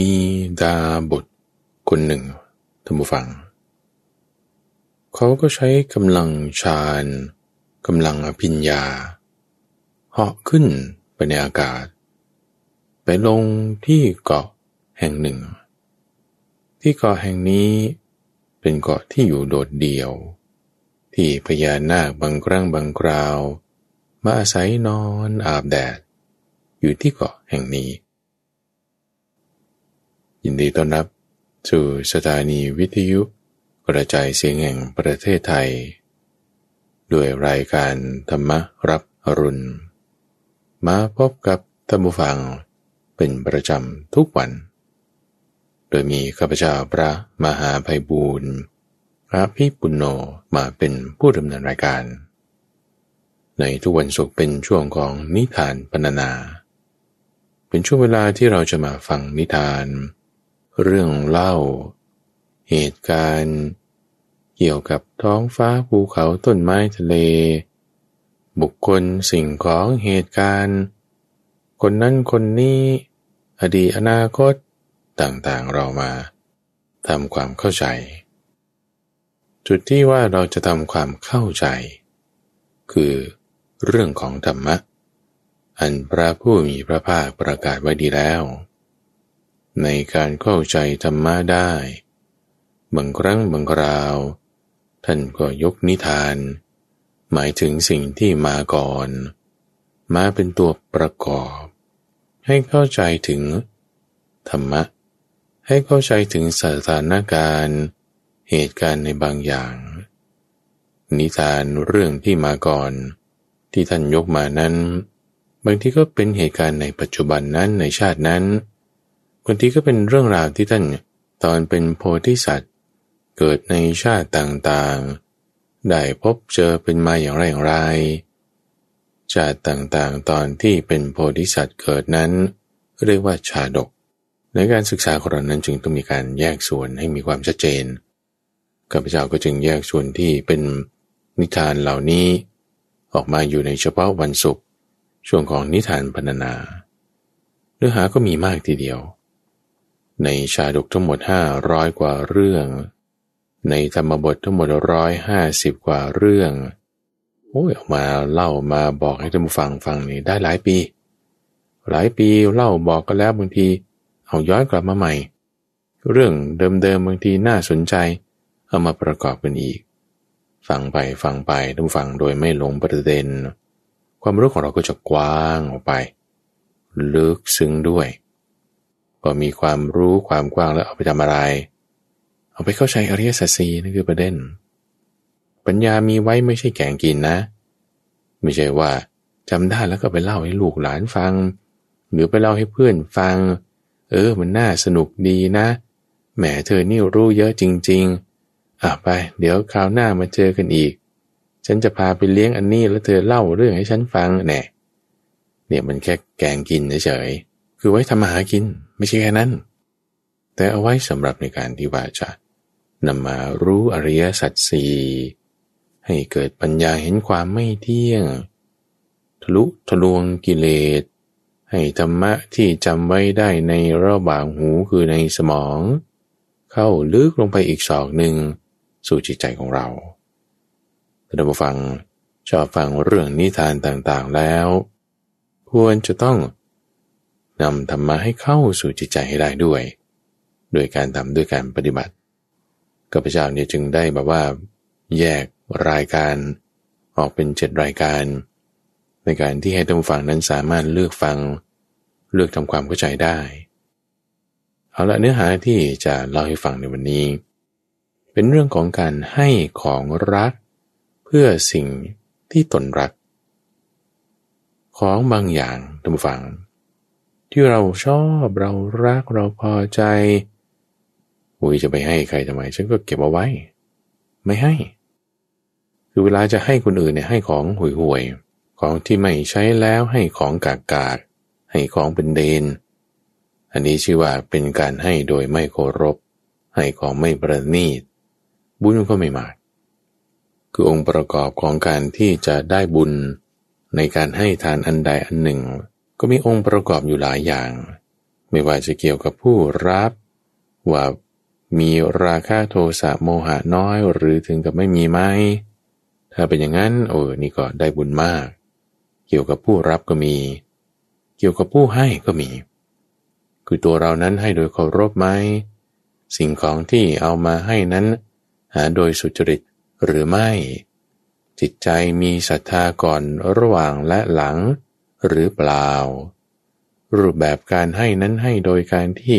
มีดาบทคนหนึ่งท่านผู้ฟัง เขาก็ใช้กำลังฌานกำลังอภิญญาเหาะขึ้นไปในอากาศ ไปลงที่เกาะแห่งหนึ่ง ที่เกาะแห่งนี้เป็นเกาะที่อยู่โดดเดี่ยว ที่พญานาคบางครั้งบางคราว มาอาศัยนอนอาบแดด อยู่ที่เกาะแห่งนี้ ยินดีต้อนรับสู่สถานีวิทยุกระจายเสียงแห่งประเทศไทย ด้วยรายการธรรมรับอรุณ มาพบกับท่านผู้ฟังเป็นประจำทุกวัน โดยมีข้าพเจ้าพระมหาภัยบูรณ์พระพิปุณโญมาเป็นผู้ดำเนินรายการ ในทุกวันศุกร์เป็นช่วงของนิทานพรรนา เป็นช่วงเวลาที่เราจะมาฟังนิทานเเรื่องเล่า เหตุการณ์ เกี่ยวกับท้องฟ้าภูเขาต้นไม้ทะเล บุคคลสิ่งของเหตุการณ์ คนนั้นคนนี้ อดีตอนาคตต่างๆเรามาทำความเข้าใจ จุดที่ว่าเราจะทำความเข้าใจ คือเรื่องของธรรมะ อันพระผู้มีพระภาคประกาศไว้ดีแล้ว ในการเข้าใจธรรมะได้ บางครั้งบางคราว ท่านก็ยกนิทาน หมายถึงสิ่งที่มาก่อน มาเป็นตัวประกอบ ให้เข้าใจถึง ธรรมะ ให้เข้าใจถึงสถานการณ์เหตุการณ์ในบางอย่าง นิทานเรื่องที่มาก่อน ที่ท่านยกมานั้น บางทีก็เป็นเหตุการณ์ในปัจจุบันนั้นในชาตินั้น บางทีก็เป็นเรื่องราวที่ท่านตอนเป็นโพธิสัตว์ เกิดในชาติต่างๆ ได้พบเจอเป็นมาอย่างไรอย่างไรชาติต่างๆ ตอนที่เป็นโพธิสัตว์เกิดนั้น เรียกว่าชาดก ในการศึกษาของเรานั้นจึงต้องมีการแยกส่วนให้มีความชัดเจนข้าพเจ้าก็จึงแยกส่วนที่เป็นนิทานเหล่านี้ ออกมาอยู่ในเฉพาะวันศุกร์ช่วงของนิทานพรรณนา เนื้อหาก็มีมากทีเดียว ในชาดกทั้งหมดห้าร้อยกว่าเรื่อง ในธรรมบททั้งหมดร้อยห้าสิบกว่าเรื่องโอ้ยออกมาเล่ามาบอกให้ท่านผู้ฟังฟังนี่ได้หลายปี หลายปีเล่าบอกกันแล้วบางทีเอาย้อนกลับมาใหม่ เรื่องเดิมๆบางทีน่าสนใจ เอามาประกอบกันอีก ฟังไปฟังไปต้องฟังโดยไม่หลงประเด็น ความรู้ของเราก็จะกว้างออกไป ลึกซึ้งด้วย พอมีความรู้ความกว้างแล้วเอาไปทำอะไร เอาไปเข้าใจอริยสัจสีนั่นคือประเด็น ปัญญามีไว้ไม่ใช่แกงกินนะ ไม่ใช่ว่าจำได้แล้วก็ไปเล่าให้ลูกหลานฟัง หรือไปเล่าให้เพื่อนฟัง เออ มันน่าสนุกดีนะ แหมเธอนี่รู้เยอะจริง ๆ อะไป เดี๋ยวคราวหน้ามาเจอกันอีก ฉันจะพาไปเลี้ยงอันนี้แล้วเธอเล่าเรื่องให้ฉันฟังแน่เนี่ยมันแค่แกงกินเฉยๆ คือไว้ทำมาหากินไม่ใช่แค่นั้น แต่เอาไว้สำหรับในการที่ว่าจะนำมารู้อริยสัจสี่ให้เกิดปัญญาเห็นความไม่เที่ยง ทะลุทะลวงกิเลส ให้ธรรมะที่จำไว้ได้ในระหว่างหูคือในสมอง เข้าลึกลงไปอีกศอกหนึ่งสู่จิตใจของเราถ้าเราฟังชอบฟังเรื่องนิทานต่างๆแล้ว ควรจะต้อง นำธรรมะให้เข้าสู่จิตใจให้ได้ด้วย โดยการทำด้วยการปฏิบัติกัพเจ้าเนี่ยจึงได้แบบว่า แยกรายการออกเป็นเจ็ดรายการ ในการที่ให้ท่านฟังนั้นสามารถเลือกฟัง เลือกทำความเข้าใจได้ เอาละเนื้อหาที่จะเล่าให้ฟังในวันนี้ เป็นเรื่องของการให้ของรัก เพื่อสิ่งที่ตนรัก ของบางอย่างท่านฟัง ที่เราชอบเรารักเราพอใจอุยจะไปให้ใครทำไม ฉันก็เก็บเอาไว้ ไม่ให้ คือเวลาจะให้คนอื่นเนี่ยให้ของห่วยห่วยของที่ไม่ใช้แล้วให้ของกากกากให้ของเป็นเดน อันนี้ชื่อว่าเป็นการให้โดยไม่เคารพ ให้ของไม่ประณีต บุญก็ไม่มากคือองค์ประกอบของการที่จะได้บุญในการให้ทานอันใดอันหนึ่ง ก็มีองค์ประกอบอยู่หลายอย่าง ไม่ว่าจะเกี่ยวกับผู้รับ ว่ามีราคาโทสะโมหะน้อยหรือถึงกับไม่มีไหมถ้าเป็นอย่างนั้นโอ้นี่ก็ได้บุญมาก เกี่ยวกับผู้รับก็มี เกี่ยวกับผู้ให้ก็มี คือตัวเรานั้นให้โดยเคารพไหมสิ่งของที่เอามาให้นั้น หาโดยสุจริตหรือไม่ จิตใจมีศรัทธาก่อนระหว่างและหลัง หรือเปล่า รูปแบบการให้นั้นให้โดยการที่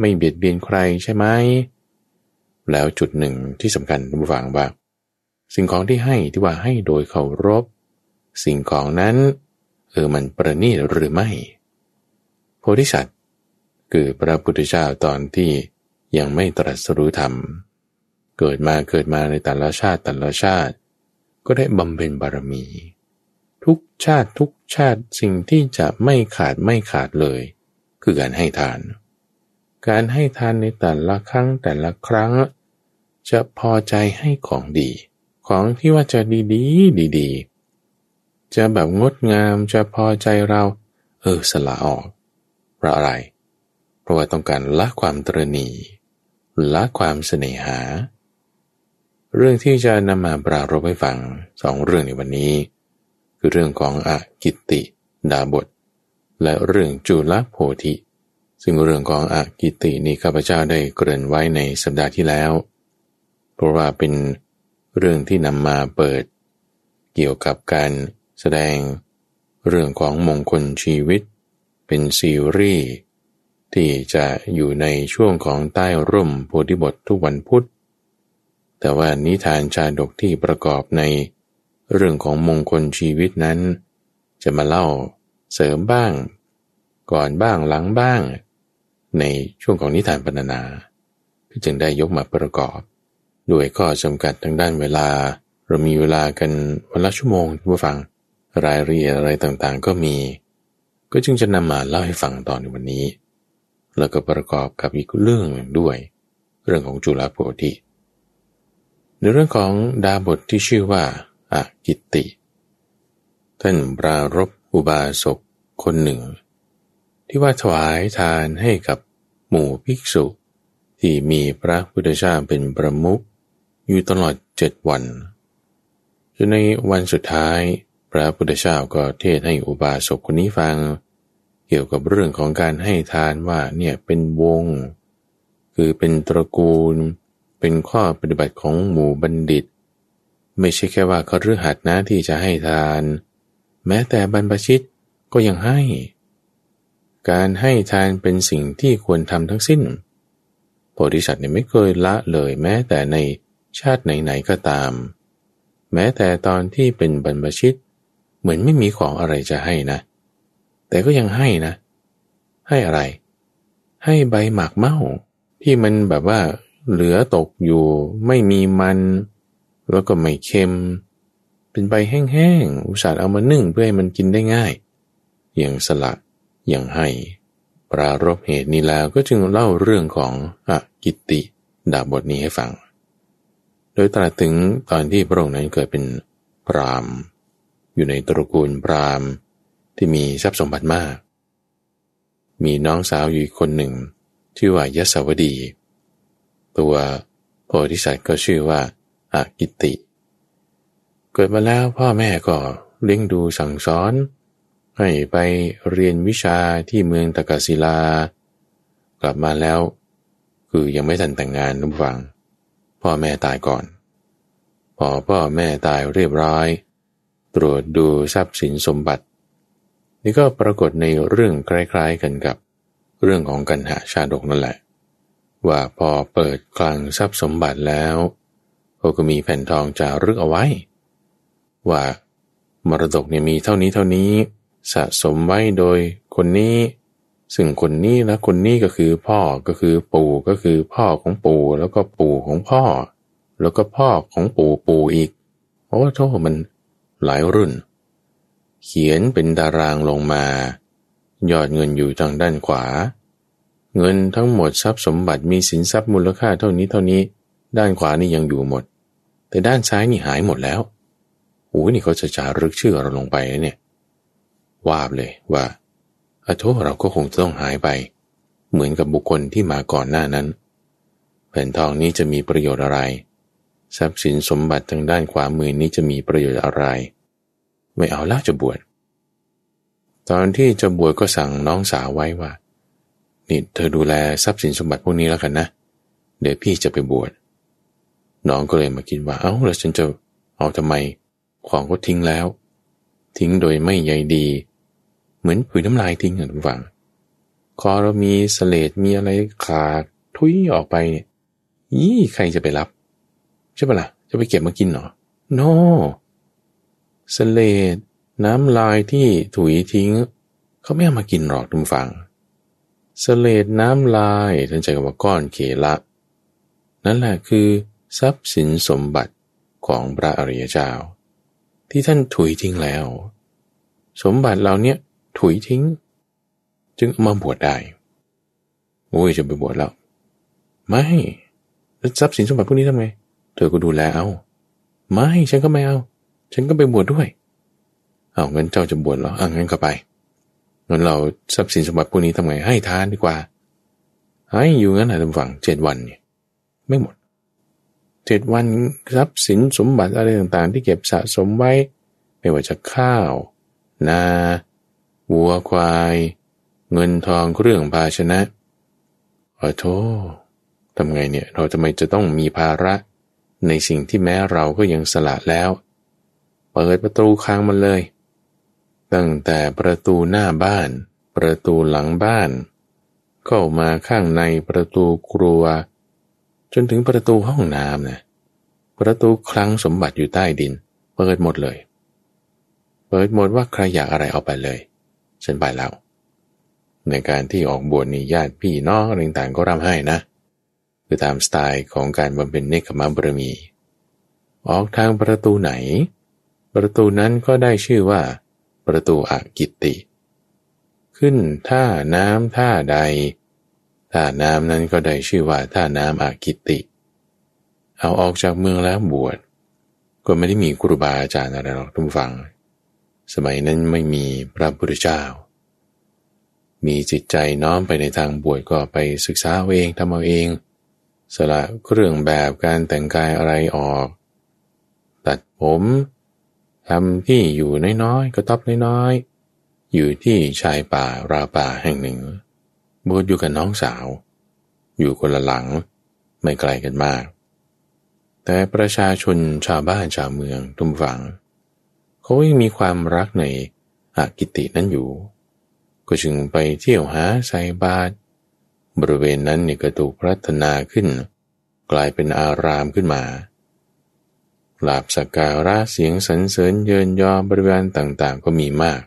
ไม่เบียดเบียนใครใช่ไหมแล้วจุดหนึ่งที่สำคัญผู้ฟังว่า สิ่งของที่ให้ที่ว่าให้โดยเคารพ สิ่งของนั้นเออมันประณีตหรือไม่ โพธิสัตว์คือพระพุทธเจ้าตอนที่ยังไม่ตรัสรู้ธรรม เกิดมาเกิดมาในแต่ละชาติแต่ละชาติ ก็ได้บำเพ็ญบารมี ทุกชาติทุกชาติสิ่งที่จะไม่ขาดไม่ขาดเลย คือการให้ทาน การให้ทานในแต่ละครั้งแต่ละครั้ง จะพอใจให้ของดี ของที่ว่าจะดีดีดีๆ จะแบบงดงามจะพอใจเรา เออสละออกเพราะอะไรเพราะว่าต้องการละความตรณีละความเสน่หา เรื่องที่จะนำมาปรารบให้ฟังสองเรื่องในวันนี้ คือเรื่องของอกิตติดาบท และเรื่องจุลโพธิ ซึ่งเรื่องของอกิตตินี้ข้าพเจ้าได้เกริ่นไว้ในสัปดาห์ที่แล้ว เพราะว่าเป็นเรื่องที่นำมาเปิด เกี่ยวกับการแสดงเรื่องของมงคลชีวิต เป็นซีรีส์ที่จะอยู่ในช่วงของใต้ร่มโพธิบททุกวันพุธ แต่ว่านิทานชาดกที่ประกอบใน เรื่องของมงคลชีวิตนั้น จะมาเล่าเสริมบ้าง ก่อนบ้างหลังบ้าง ในช่วงของนิทานปรรณนาจึงได้ยกมาประกอบ ด้วยข้อจำกัดทางด้านเวลา เรามีเวลากันวันละชั่วโมงผู้ฟังรายละเอียดอะไรต่างๆ ก็มี ก็จึงจะนำมาเล่าให้ฟังตอนในวันนี้ แล้วก็ประกอบกับอีกเรื่องหนึ่งด้วย เรื่องของจุลโพธิในเรื่องของดาบทที่ชื่อว่า อากิติ ท่านปรารบอุบาสกคนหนึ่ง ที่ว่าถวายทานให้กับหมู่ภิกษุ ที่มีพระพุทธเจ้าเป็นประมุขอยู่ตลอดเจ็ดวันจนในวันสุดท้าย พระพุทธเจ้าก็เทศให้อุบาสกคนนี้ฟัง เกี่ยวกับเรื่องของการให้ทานว่าเนี่ยเป็นวง คือเป็นตระกูล เป็นข้อปฏิบัติของหมู่บัณฑิต ไม่ใช่แค่ว่าเขาเรืองหัดนะที่จะให้ทาน แม้แต่บรรพชิตก็ยังให้ การให้ทานเป็นสิ่งที่ควรทำทั้งสิ้นโพธิสัตว์เนี่ยไม่เคยละเลยแม้แต่ในชาติไหนๆก็ตาม แม้แต่ตอนที่เป็นบรรพชิต เหมือนไม่มีของอะไรจะให้นะ แต่ก็ยังให้นะ ให้อะไร ให้ใบหมากเมาที่มันแบบว่าเหลือตกอยู่ไม่มีมัน แล้วก็ไม่เค็ม เป็นใบแห้งๆ อุตส่าห์เอามานึ่งเพื่อให้มันกินได้ง่าย อย่างสละอย่างให้ ปรารบเหตุนี้แล้วก็จึงเล่าเรื่องของอกิตติดาบทนี้ให้ฟัง โดยตรัสถึงตอนที่พระองค์นั้นเกิดเป็นพรามอยู่ในตระกูลพรามที่มีทรัพย์สมบัติมาก มีน้องสาวอยู่คนหนึ่ง ชื่อว่ายศวดี ตัวโพธิสัตว์ก็ชื่อว่า อากิติ เกิดมาแล้วพ่อแม่ก็เลี้ยงดูสั่งสอน ให้ไปเรียนวิชาที่เมืองตะกศิลา กลับมาแล้ว คือยังไม่ทันแต่งงานนุฟัง พ่อแม่ตายก่อน พอพ่อแม่ตายเรียบร้อย ตรวจดูทรัพย์สินสมบัติ นี่ก็ปรากฏในเรื่องคล้ายๆกันกับเรื่องของกันหาชาดกนั่นแหละ ว่าพอเปิดคลังทรัพย์สมบัติแล้ว เขาก็มีแผ่นทองจารึกเอาไว้ ว่ามรดกเนี่ยมีเท่านี้เท่านี้ สะสมไว้โดยคนนี้ ซึ่งคนนี้และคนนี้ก็คือพ่อก็คือปู่ก็คือพ่อของปู่แล้วก็ปู่ของพ่อ แล้วก็พ่อของปู่ปู่อีกเพราะว่าโทษมันหลายรุ่น เขียนเป็นตารางลงมา ยอดเงินอยู่ทางด้านขวา เงินทั้งหมดทรัพย์สมบัติมีสินทรัพย์มูลค่าเท่านี้เท่านี้ ด้านขวานี่ยังอยู่หมด แต่ด้านซ้ายนี่หายหมดแล้วโอ้นี่เขาจะจารึกชื่อเราลงไปเนี่ย วาบเลยว่าอโทษเราก็คงต้องหายไป เหมือนกับบุคคลที่มาก่อนหน้านั้น แผ่นทองนี้จะมีประโยชน์อะไร ทรัพย์สินสมบัติทางด้านขวามือนี้จะมีประโยชน์อะไร ไม่เอาละจะบวช ตอนที่จะบวชก็สั่งน้องสาวไว้ว่า นี่เธอดูแลทรัพย์สินสมบัติพวกนี้แล้วกันนะ เดี๋ยวพี่จะไปบวช น้องก็เลยมาคิดว่าเอา้าแล้วฉันจะเอาทำไม ของก็ทิ้งแล้ว ทิ้งโดยไม่ใยดี เหมือนผุยน้ำลายทิ้งอย่างทุกฝังคอเรามีสเลดมีอะไรขาดทุยออกไปเนี่ยยี่ใครจะไปรับ ใช่ปะละ่ะ จะไปเก็บมากินหรอโนสเลดน้ำลายที่ถุยทิ้ง เขาไม่เอามากินหรอกทุกฝังสเลดน้ำลายท่านใจว่าก้อนเขละ นั่นแหละคือ ทรัพย์สินสมบัติของพระอริยเจ้า ที่ท่านถุยทิ้งแล้ว สมบัติเราเนี่ยถุยทิ้ง จึงมาบวชได้โอ้ยจะไปบวชแล้ว ไม่แล้วทรัพย์สินสมบัติพวกนี้ทำไงเธอก็ดูแลเอา ไม่ฉันก็ไม่เอา ฉันก็ไปบวชดด้วยเอางั้นเจ้าจะบวชเหรออะงั้นก็ไปงั้นเราทรัพย์สินสมบัติพวกนี้ทำไงให้ทานดีกว่าให้อยู่งั้นนะทำฝั่งเจ็ดวันเนี่ย ไม่หมด เจ็ดวันทรัพย์สินสมบัติอะไรต่างๆ ที่เก็บสะสมไว้ ไม่ว่าจะข้าว นาวัวควาย เงินทองเครื่องภาชนะขอโทษทำไงเนี่ยเราทำไมจะต้องมีภาระ ในสิ่งที่แม้เราก็ยังสละแล้ว เปิดประตูค้างมันเลย ตั้งแต่ประตูหน้าบ้าน ประตูหลังบ้าน เข้ามาข้างในประตูครัว จนถึงประตูห้องน้ำนะประตูคลังสมบัติอยู่ใต้ดิน เปิดหมดเลย เปิดหมดว่าใครอยากอะไรเอาไปเลยฉันไปแล้วในการที่ออกบวชนี่ญาติพี่น้องอะไรต่างก็ร่ำให้นะ คือตามสไตล์ของการบำเพ็ญเนคขมบารมี ออกทางประตูไหน ประตูนั้นก็ได้ชื่อว่า ประตูอากิตติขึ้นท่าน้ำท่าใด ท่าน้ำนั้นก็ได้ชื่อว่าท่าน้ำอากิตติ เอาออกจากเมืองแล้วบวช ก็ไม่ได้มีครูบาอาจารย์อะไรหรอกทุกฝัง สมัยนั้นไม่มีพระพุทธเจ้า มีจิตใจน้อมไปในทางบวชก็ไปศึกษาเอาเองทำเอาเอง สละเครื่องแบบการแต่งกายอะไรออก ตัดผมทำที่อยู่น้อยๆก็ตอบน้อยๆ อยู่ที่ชายป่าราป่าแห่งหนึ่ง บวชอยู่กับน้องสาว อยู่คนละหลังไม่ไกลกันมาก แต่ประชาชนชาวบ้านชาวเมืองทุมฝัง เขายังมีความรักในอากิตินั้นอยู่ ก็จึงไปเที่ยวหาใส่บาตบริเวณนั้นเนี่ยก็ถูกพัฒนาขึ้น กลายเป็นอารามขึ้นมาลาบสักการะเสียงสรรเสริญเยินยอบริเวณต่างๆ ก็มีมาก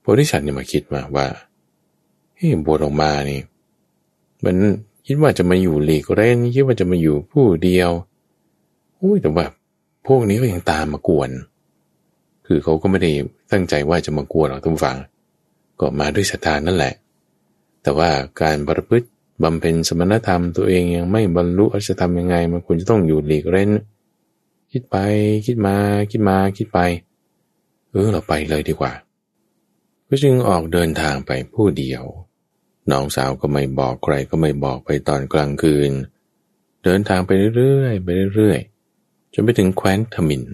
โพธิสัตว์เนี่ยมาคิดมาว่า เฮ้บวชออกมานี่มันคิดว่าจะมาอยู่หลีกเร้นคิดว่าจะมาอยู่ผู้เดียวอุ้ยแต่ว่าพวกนี้ก็ยังตามมากวน คือเขาก็ไม่ได้ตั้งใจว่าจะมากวนหรอกทุกฝัง ก็มาด้วยศรัทธานั่นแหละ แต่ว่าการประพฤติบำเพ็ญสมณธรรมตัวเองยังไม่บรรลุอจะทำยังไง มันควรจะต้องอยู่หลีกเล่นคิดไปคิดมาคิดมาคิดไป เออเราไปเลยดีกว่า ก็จึงออกเดินทางไปผู้เดียว น้องสาวก็ไม่บอกใครก็ไม่บอกไปตอนกลางคืน เดินทางไปเรื่อยๆไปเรื่อยๆจนไปถึงแคว้นทมิน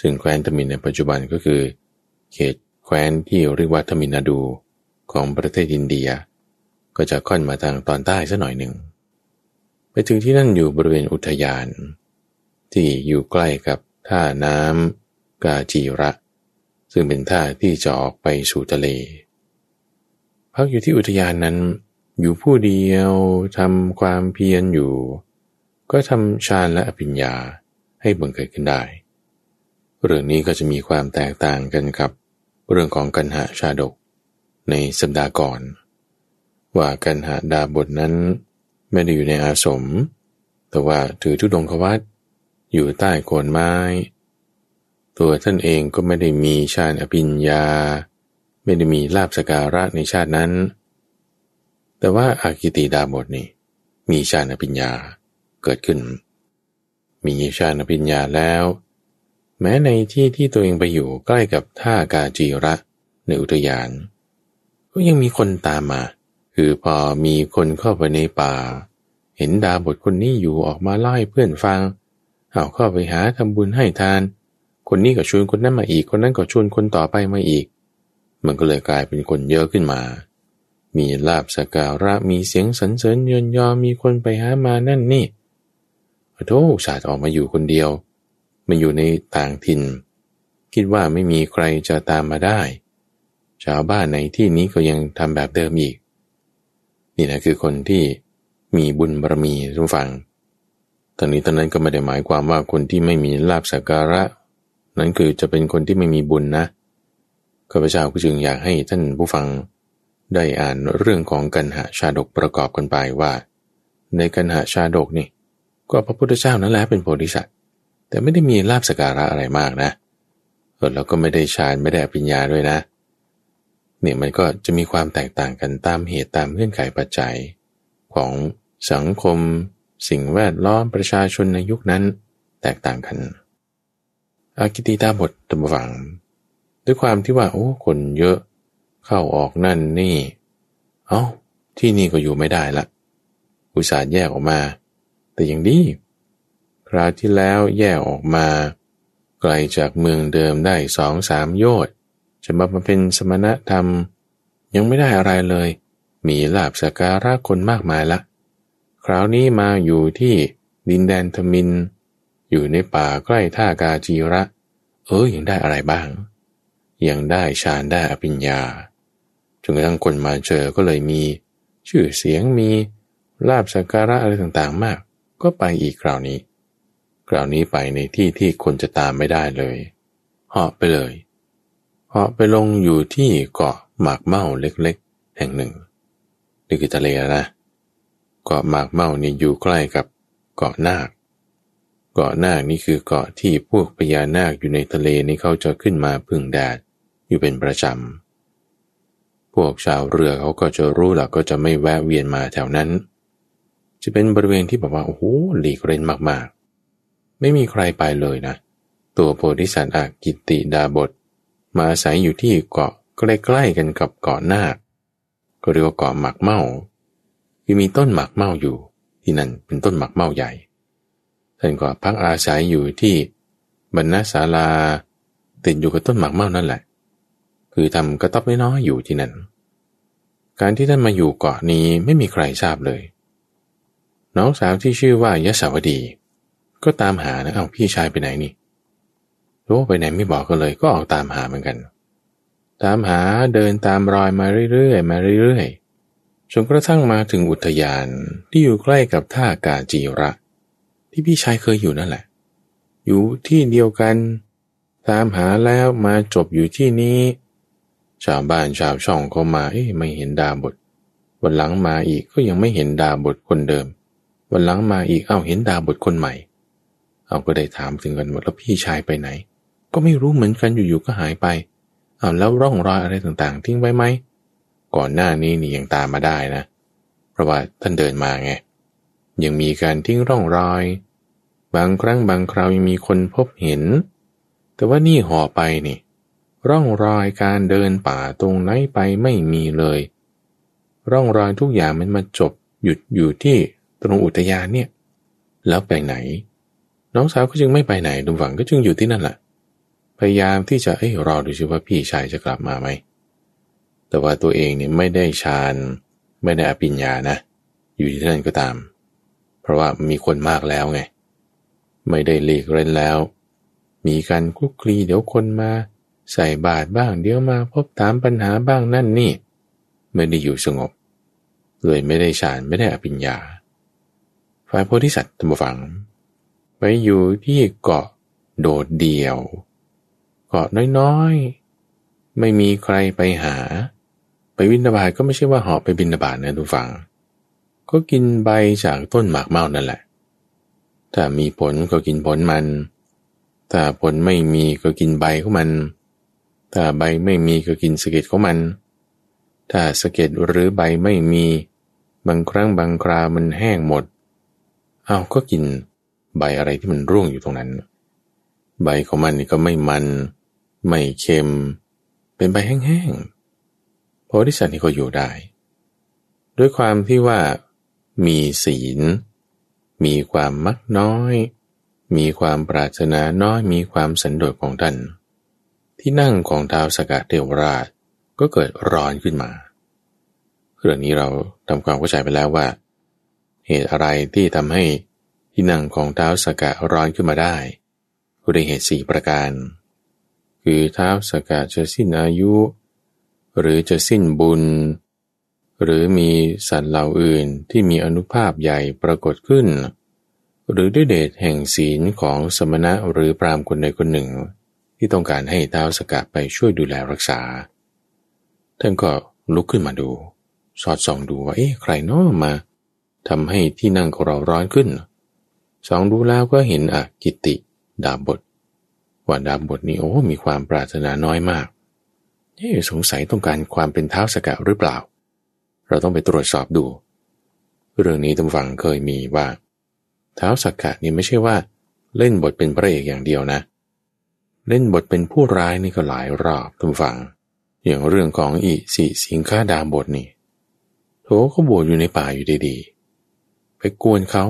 ซึ่งแคว้นทมินในปัจจุบันก็คือ เขตแคว้นที่เรียกว่าทมินาดูของประเทศอินเดีย ก็จะค่อนมาทางตอนใต้สัหน่อยหนึ่ง ไปถึงที่นั่นอยู่บริเวณอุทยาน ที่อยู่ใกล้กับท่าน้ำกาจีระ ซึ่งเป็นท่าที่จะออกไปสู่ทะเล พักอยู่ที่อุทยานนั้น อยู่ผู้เดียวทำความเพียรอยู่ ก็ทำฌานและอภิญญาให้บังเกิดขึ้นได้ เรื่องนี้ก็จะมีความแตกต่างกันครับ เรื่องของกันหาชาดกในสัปดาห์ก่อน ว่ากันหาดาบทนั้นไม่ได้อยู่ในอาสม แต่ว่าถือทุดงควัตอยู่ใต้โคนไม้ ตัวท่านเองก็ไม่ได้มีชาญอภิญญา ไม่ได้มีลาบสการะในชาตินั้น แต่ว่าอากิติดาบทนี่มีชาญอภิญญาเกิดขึ้น มีชาญอภิญญาแล้ว แม้ในที่ที่ตัวเองไปอยู่ใกล้กับท่ากาจีระในอุทยาน ก็ยังมีคนตามมาคคือพอมีคนเข้าไปในป่า เห็นดาบทคนนี้อยู่ออกมาเล่าให้เพื่อนฟังเอาเข้าไปหาทำบุญให้ทาน คนนี้ก็ชวนคนนั้นมาอีก คนนั้นก็ชวนคนต่อไปมาอีก มันก็เลยกลายเป็นคนเยอะขึ้นมา มีลาบสการะมีเสียงสรรเสริญเยนยอมีคนไปหามานั่นนี่โธ่ศาสตร์ออกมาอยู่คนเดียวมาอยู่ในต่างถิ่น คิดว่าไม่มีใครจะตามมาได้ ชาวบ้านในที่นี้ก็ยังทำแบบเดิมอีก นี่นะคือคนที่มีบุญบารมีทุกฝั่งตอนนี้ตอนนั้นก็ไม่ได้หมายความว่าคนที่ไม่มีลาบสักการะ นั้นคือจะเป็นคนที่ไม่มีบุญนะ ข้าพเจ้าก็จึงอยากให้ท่านผู้ฟัง ได้อ่านเรื่องของกันหาชาดกประกอบกันไปว่า ในกันหาชาดกนี่ก็พระพุทธเจ้านั่นแหละเป็นโพธิสัตว์แต่ไม่ได้มีลาบสการะอะไรมากนะเออแล้วก็ไม่ได้ฌานไม่ได้ปัญญาด้วยนะ เนี่ยมันก็จะมีความแตกต่างกันตามเหตุตามเงื่อนไขปัจจัย ของสังคม สิ่งแวดล้อมประชาชนในยุคนั้น แตกต่างกันอากิติตาบทตำฝัง ด้วยความที่ว่า โอ้ คนเยอะ เข้าออกนั่นนี่ เอา้า ที่นี่ก็อยู่ไม่ได้ละ อุตส่าห์แยกออกมา แต่อยังดี คราวที่แล้วแยกออกมา ไกลจากเมืองเดิมได้สองสามโยชน์จะมาเป็นสมณธรรม ยังไม่ได้อะไรเลย มีลาบสการะคนมากมายละ คราวนี้มาอยู่ที่ดินแดนทมิน อยู่ในป่าใกล้ท่ากาจีระ เออยังได้อะไรบ้าง ยังได้ฌานได้อภิญญาจนกระทั่งคนมาเจอก็เลยมี ชื่อเสียงมีลาบสักการะอะไรต่างๆมาก ก็ไปอีกคราวนี้คราวนี้ไปในที่ที่คนจะตามไม่ได้เลยเหาะไปเลยเหาะไปลงอยู่ที่เกาะหมากเมาเล็กๆ แห่งหนึ่งนี่คือทะเลนะเกาะหมากเมานี่อยู่ใกล้กับเกาะนาค เกาะนาคนี่คือเกาะที่พวกพญานาคอยู่ในทะเลนี่เขาจะขึ้นมาพึ่งแดด อยู่เป็นประจำ พวกชาวเรือเขาก็จะรู้หลักก็จะไม่แวะเวียนมาแถวนั้น จะเป็นบริเวณที่แบบว่าโอ้โหหลีกเล่นมากๆ ไม่มีใครไปเลยนะ ตัวโพธิสัตว์อากิติดาบท มาอาศัยอยู่ที่เกาะใกล้ๆกันกับเกาะนาคก็เรียกว่าเกาะหมักเมาที่มีต้นหมักเมาอยู่ ที่นั่นเป็นต้นหมักเมาใหญ่ท่านก็พักอาศัยอยู่ที่บรรณศาลาติดอยู่กับต้นหมักเมานั่นแหละ คือทำกระต๊อบน้อยๆอยู่ที่นั่น การที่ท่านมาอยู่เกาะนี้ไม่มีใครทราบเลย น้องสาวที่ชื่อว่ายศาวดี ก็ตามหานะเอาพี่ชายไปไหนนี่รู้ไปไหนไม่บอกก็เลยก็ออกตามหาเหมือนกัน ตามหาเดินตามรอยมาเรื่อยๆมาเรื่อยๆจนกระทั่งมาถึงอุทยานที่อยู่ใกล้กับท่ากาจีระ ที่พี่ชายเคยอยู่นั่นแหละ อยู่ที่เดียวกัน ตามหาแล้วมาจบอยู่ที่นี้ ชาวบ้านชาวช่องก็มา เอ้ไม่เห็นดาบท วันหลังมาอีกก็ยังไม่เห็นดาบทคนเดิม วันหลังมาอีกเอ้าเห็นดาบทคนใหม่ เอาก็ได้ถามถึงกันหมดแล้วพี่ชายไปไหน ก็ไม่รู้เหมือนกันอยู่ๆก็หายไปเอาแล้วร่องรอยอะไรต่างๆ ทิ้งไว้ไหม ก่อนหน้านี้นี่ยังตามมาได้นะ เพราะว่าท่านเดินมาไง ยังมีการทิ้งร่องรอย บางครั้งบางคราวยังมีคนพบเห็น แต่ว่านี่ห่อไปนี่ ร่องรอยการเดินป่าตรงไหนไปไม่มีเลย ร่องรอยทุกอย่างมันมาจบหยุดอยู่ที่ตรงอุทยานเนี่ย แล้วไปไหน น้องสาวก็จึงไม่ไปไหนดุมฝังก็จึงอยู่ที่นั่นแหละพยายามที่จะเอ้รอดูสิว่าพี่ชายจะกลับมาไหมแต่ว่าตัวเองเนี่ยไม่ได้ฌานไม่ได้อภิญญานะ อยู่ที่นั่นก็ตาม เพราะว่ามีคนมากแล้วไง ไม่ได้หลีกเล่นแล้ว มีการคุกคลีเดี๋ยวคนมา ใส่บาตรบ้างเดี๋ยวมาพบถามปัญหาบ้างนั่นนี่ ไม่ได้อยู่สงบ เลยไม่ได้ฌานไม่ได้อภิญญา ฝ่ายโพธิสัตว์ธรรมฝัง ไปอยู่ที่เกาะโดดเดี่ยว เกาะน้อยๆ ไม่มีใครไปหา ไปบินบาตก็ไม่ใช่ว่าหอบไปบินบาตนะทุกฝัง ก็กินใบจากต้นหมากเมานั่นแหละ ถ้ามีผลก็กินผลมัน ถ้าผลไม่มีก็กินใบของมัน ถ้าใบไม่มีก็กินสะเก็ดของมัน ถ้าสะเก็ดหรือใบไม่มี บางครั้งบางครามันแห้งหมด เอาก็กินใบอะไรที่มันร่วงอยู่ตรงนั้น ใบของมันนี่ก็ไม่มัน ไม่เค็ม เป็นใบแห้งๆโพธิสัตว์นี่ก็อยู่ได้ ด้วยความที่ว่า มีศีล มีความมักน้อย มีความปรารถนาน้อย มีความสันโดษของท่าน ที่นั่งของท้าวสกัดเทวราชก็เกิดร้อนขึ้นมาเรื่องนี้เราทำความเข้าใจไปแล้วว่า เหตุอะไรที่ทำให้ที่นั่งของท้าวสกัดร้อนขึ้นมาได้ด้เหตุสี่ประการ คือท้าวสกัดจะสิ้นอายุ หรือจะสิ้นบุญ หรือมีสัตว์เหล่าอื่นที่มีอนุภาพใหญ่ปรากฏขึ้น หรือด้วยเดชแห่งศีลของสมณะหรือปรามคนใดคนหนึ่ง ที่ต้องการให้ท้าวสกัดไปช่วยดูแลรักษา ท่านก็ลุกขึ้นมาดู สอดส่องดูว่าเอ๊ะใครน้อมาทำให้ที่นั่งของเราร้อนขึ้นสองดูแล้วก็เห็นอะกิติ ดาบทว่าดาบทนี้โอ้มีความปรารถนาน้อยมากเอ๊สงสัยต้องการความเป็นเท้าสกัดหรือเปล่า เราต้องไปตรวจสอบดู เรื่องนี้ตำฝังเคยมีว่า เท้าสกกะนี่ไม่ใช่ว่าเล่นบทเป็นพระเอกอย่างเดียวนะ เล่นบทเป็นผู้ร้ายนี่ก็หลายรอบตำฝัง อย่างเรื่องของอิสิสิงค้าดาบทนี่โถเขาบวชอยู่ในป่าอยู่ดีๆไปกวนเขา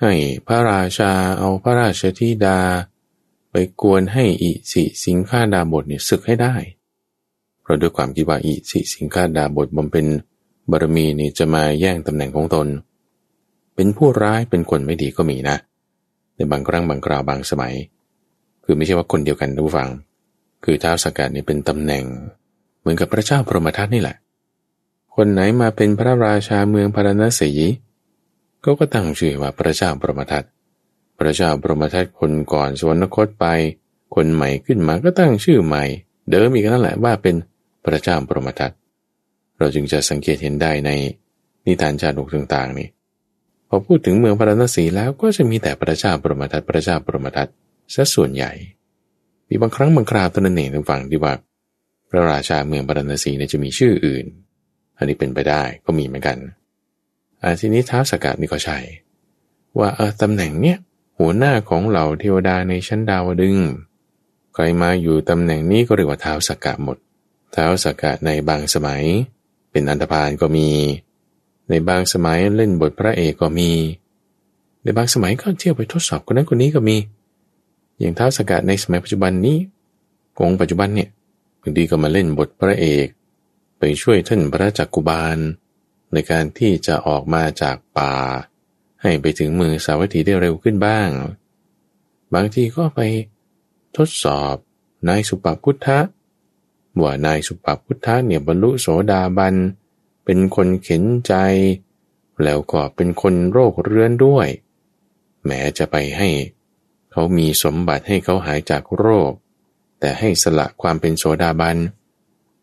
ให้พระราชาเอาพระราชธิดา ไปกวนให้อิสิสิงค้าดาบทนี่ศึกให้ได้ เพราะด้วยความคิดว่าอิสิสิงคาดาบทบำเป็นบารมีนี่จะมาแย่งตำแหน่งของตน เป็นผู้ร้ายเป็นคนไม่ดีก็มีนะ ในบางครั้งบางคราวบางสมัย คือไม่ใช่ว่าคนเดียวกันทุกฝัง คือท้าวสกัดนี่เป็นตำแหน่ง เหมือนกับพระเจ้าพรหมทัตนี่แหละ คนไหนมาเป็นพระราชาเมืองพารณสีก็ก็ตั้งชื่อว่าพระเจ้าพรหมทัตพระเจ้าพรหมทัตคนก่อนสวรรคตไป คนใหม่ขึ้นมาก็ตั้งชื่อใหม่ เดิมอีกนั่นแหละว่าเป็นพระเจ้าปรมทัตเราจึงจะสังเกตเห็นได้ในนิทานชาดกต่างๆนี่พอพูดถึงเมืองพาระนศีแล้วก็จะมีแต่พระเจ้าปรมทัตพระเจ้าปรมทัต ซะส่วนใหญ่ มีบางครั้งบางคราวตัวนั้นเองทางฝั่งที่ว่าพระราชาเมืองพระนศีเนี่ยจะมีชื่ออื่น อันนี้เป็นไปได้ก็มีเหมือนกันอาทีนี้ท้าวสกัดนี่ก็ใช่ว่าเออตำแหน่งเนี้ยหัวหน้าของเหล่าเทวดาในชั้นดาวดึงใครมาอยู่ตำแหน่งนี้ก็เรียกว่าท้าวสกัดหมดท้าวสกกะในบางสมัย เป็นอันธพาลก็มี ในบางสมัยเล่นบทพระเอกก็มี ในบางสมัยก็เที่ยวไปทดสอบคนนั้นคนนี้ก็มี อย่างท้าวสกกะในสมัยปัจจุบันนี้กงปัจจุบันเนี่ยบางทีก็มาเล่นบทพระเอก ไปช่วยท่านพระจักกุบาล ในการที่จะออกมาจากป่า ให้ไปถึงมือสาวัตถีได้เร็วขึ้นบ้าง บางทีก็ไปทดสอบนายสุปพุทธะว่านายสุปพุทธะเนี่ยบรรลุโสดาบันเป็นคนเข็นใจ แล้วก็เป็นคนโรคเรื้อนด้วยแม้จะไปให้ เขามีสมบัติให้เขาหายจากโรค แต่ให้สละความเป็นโสดาบัน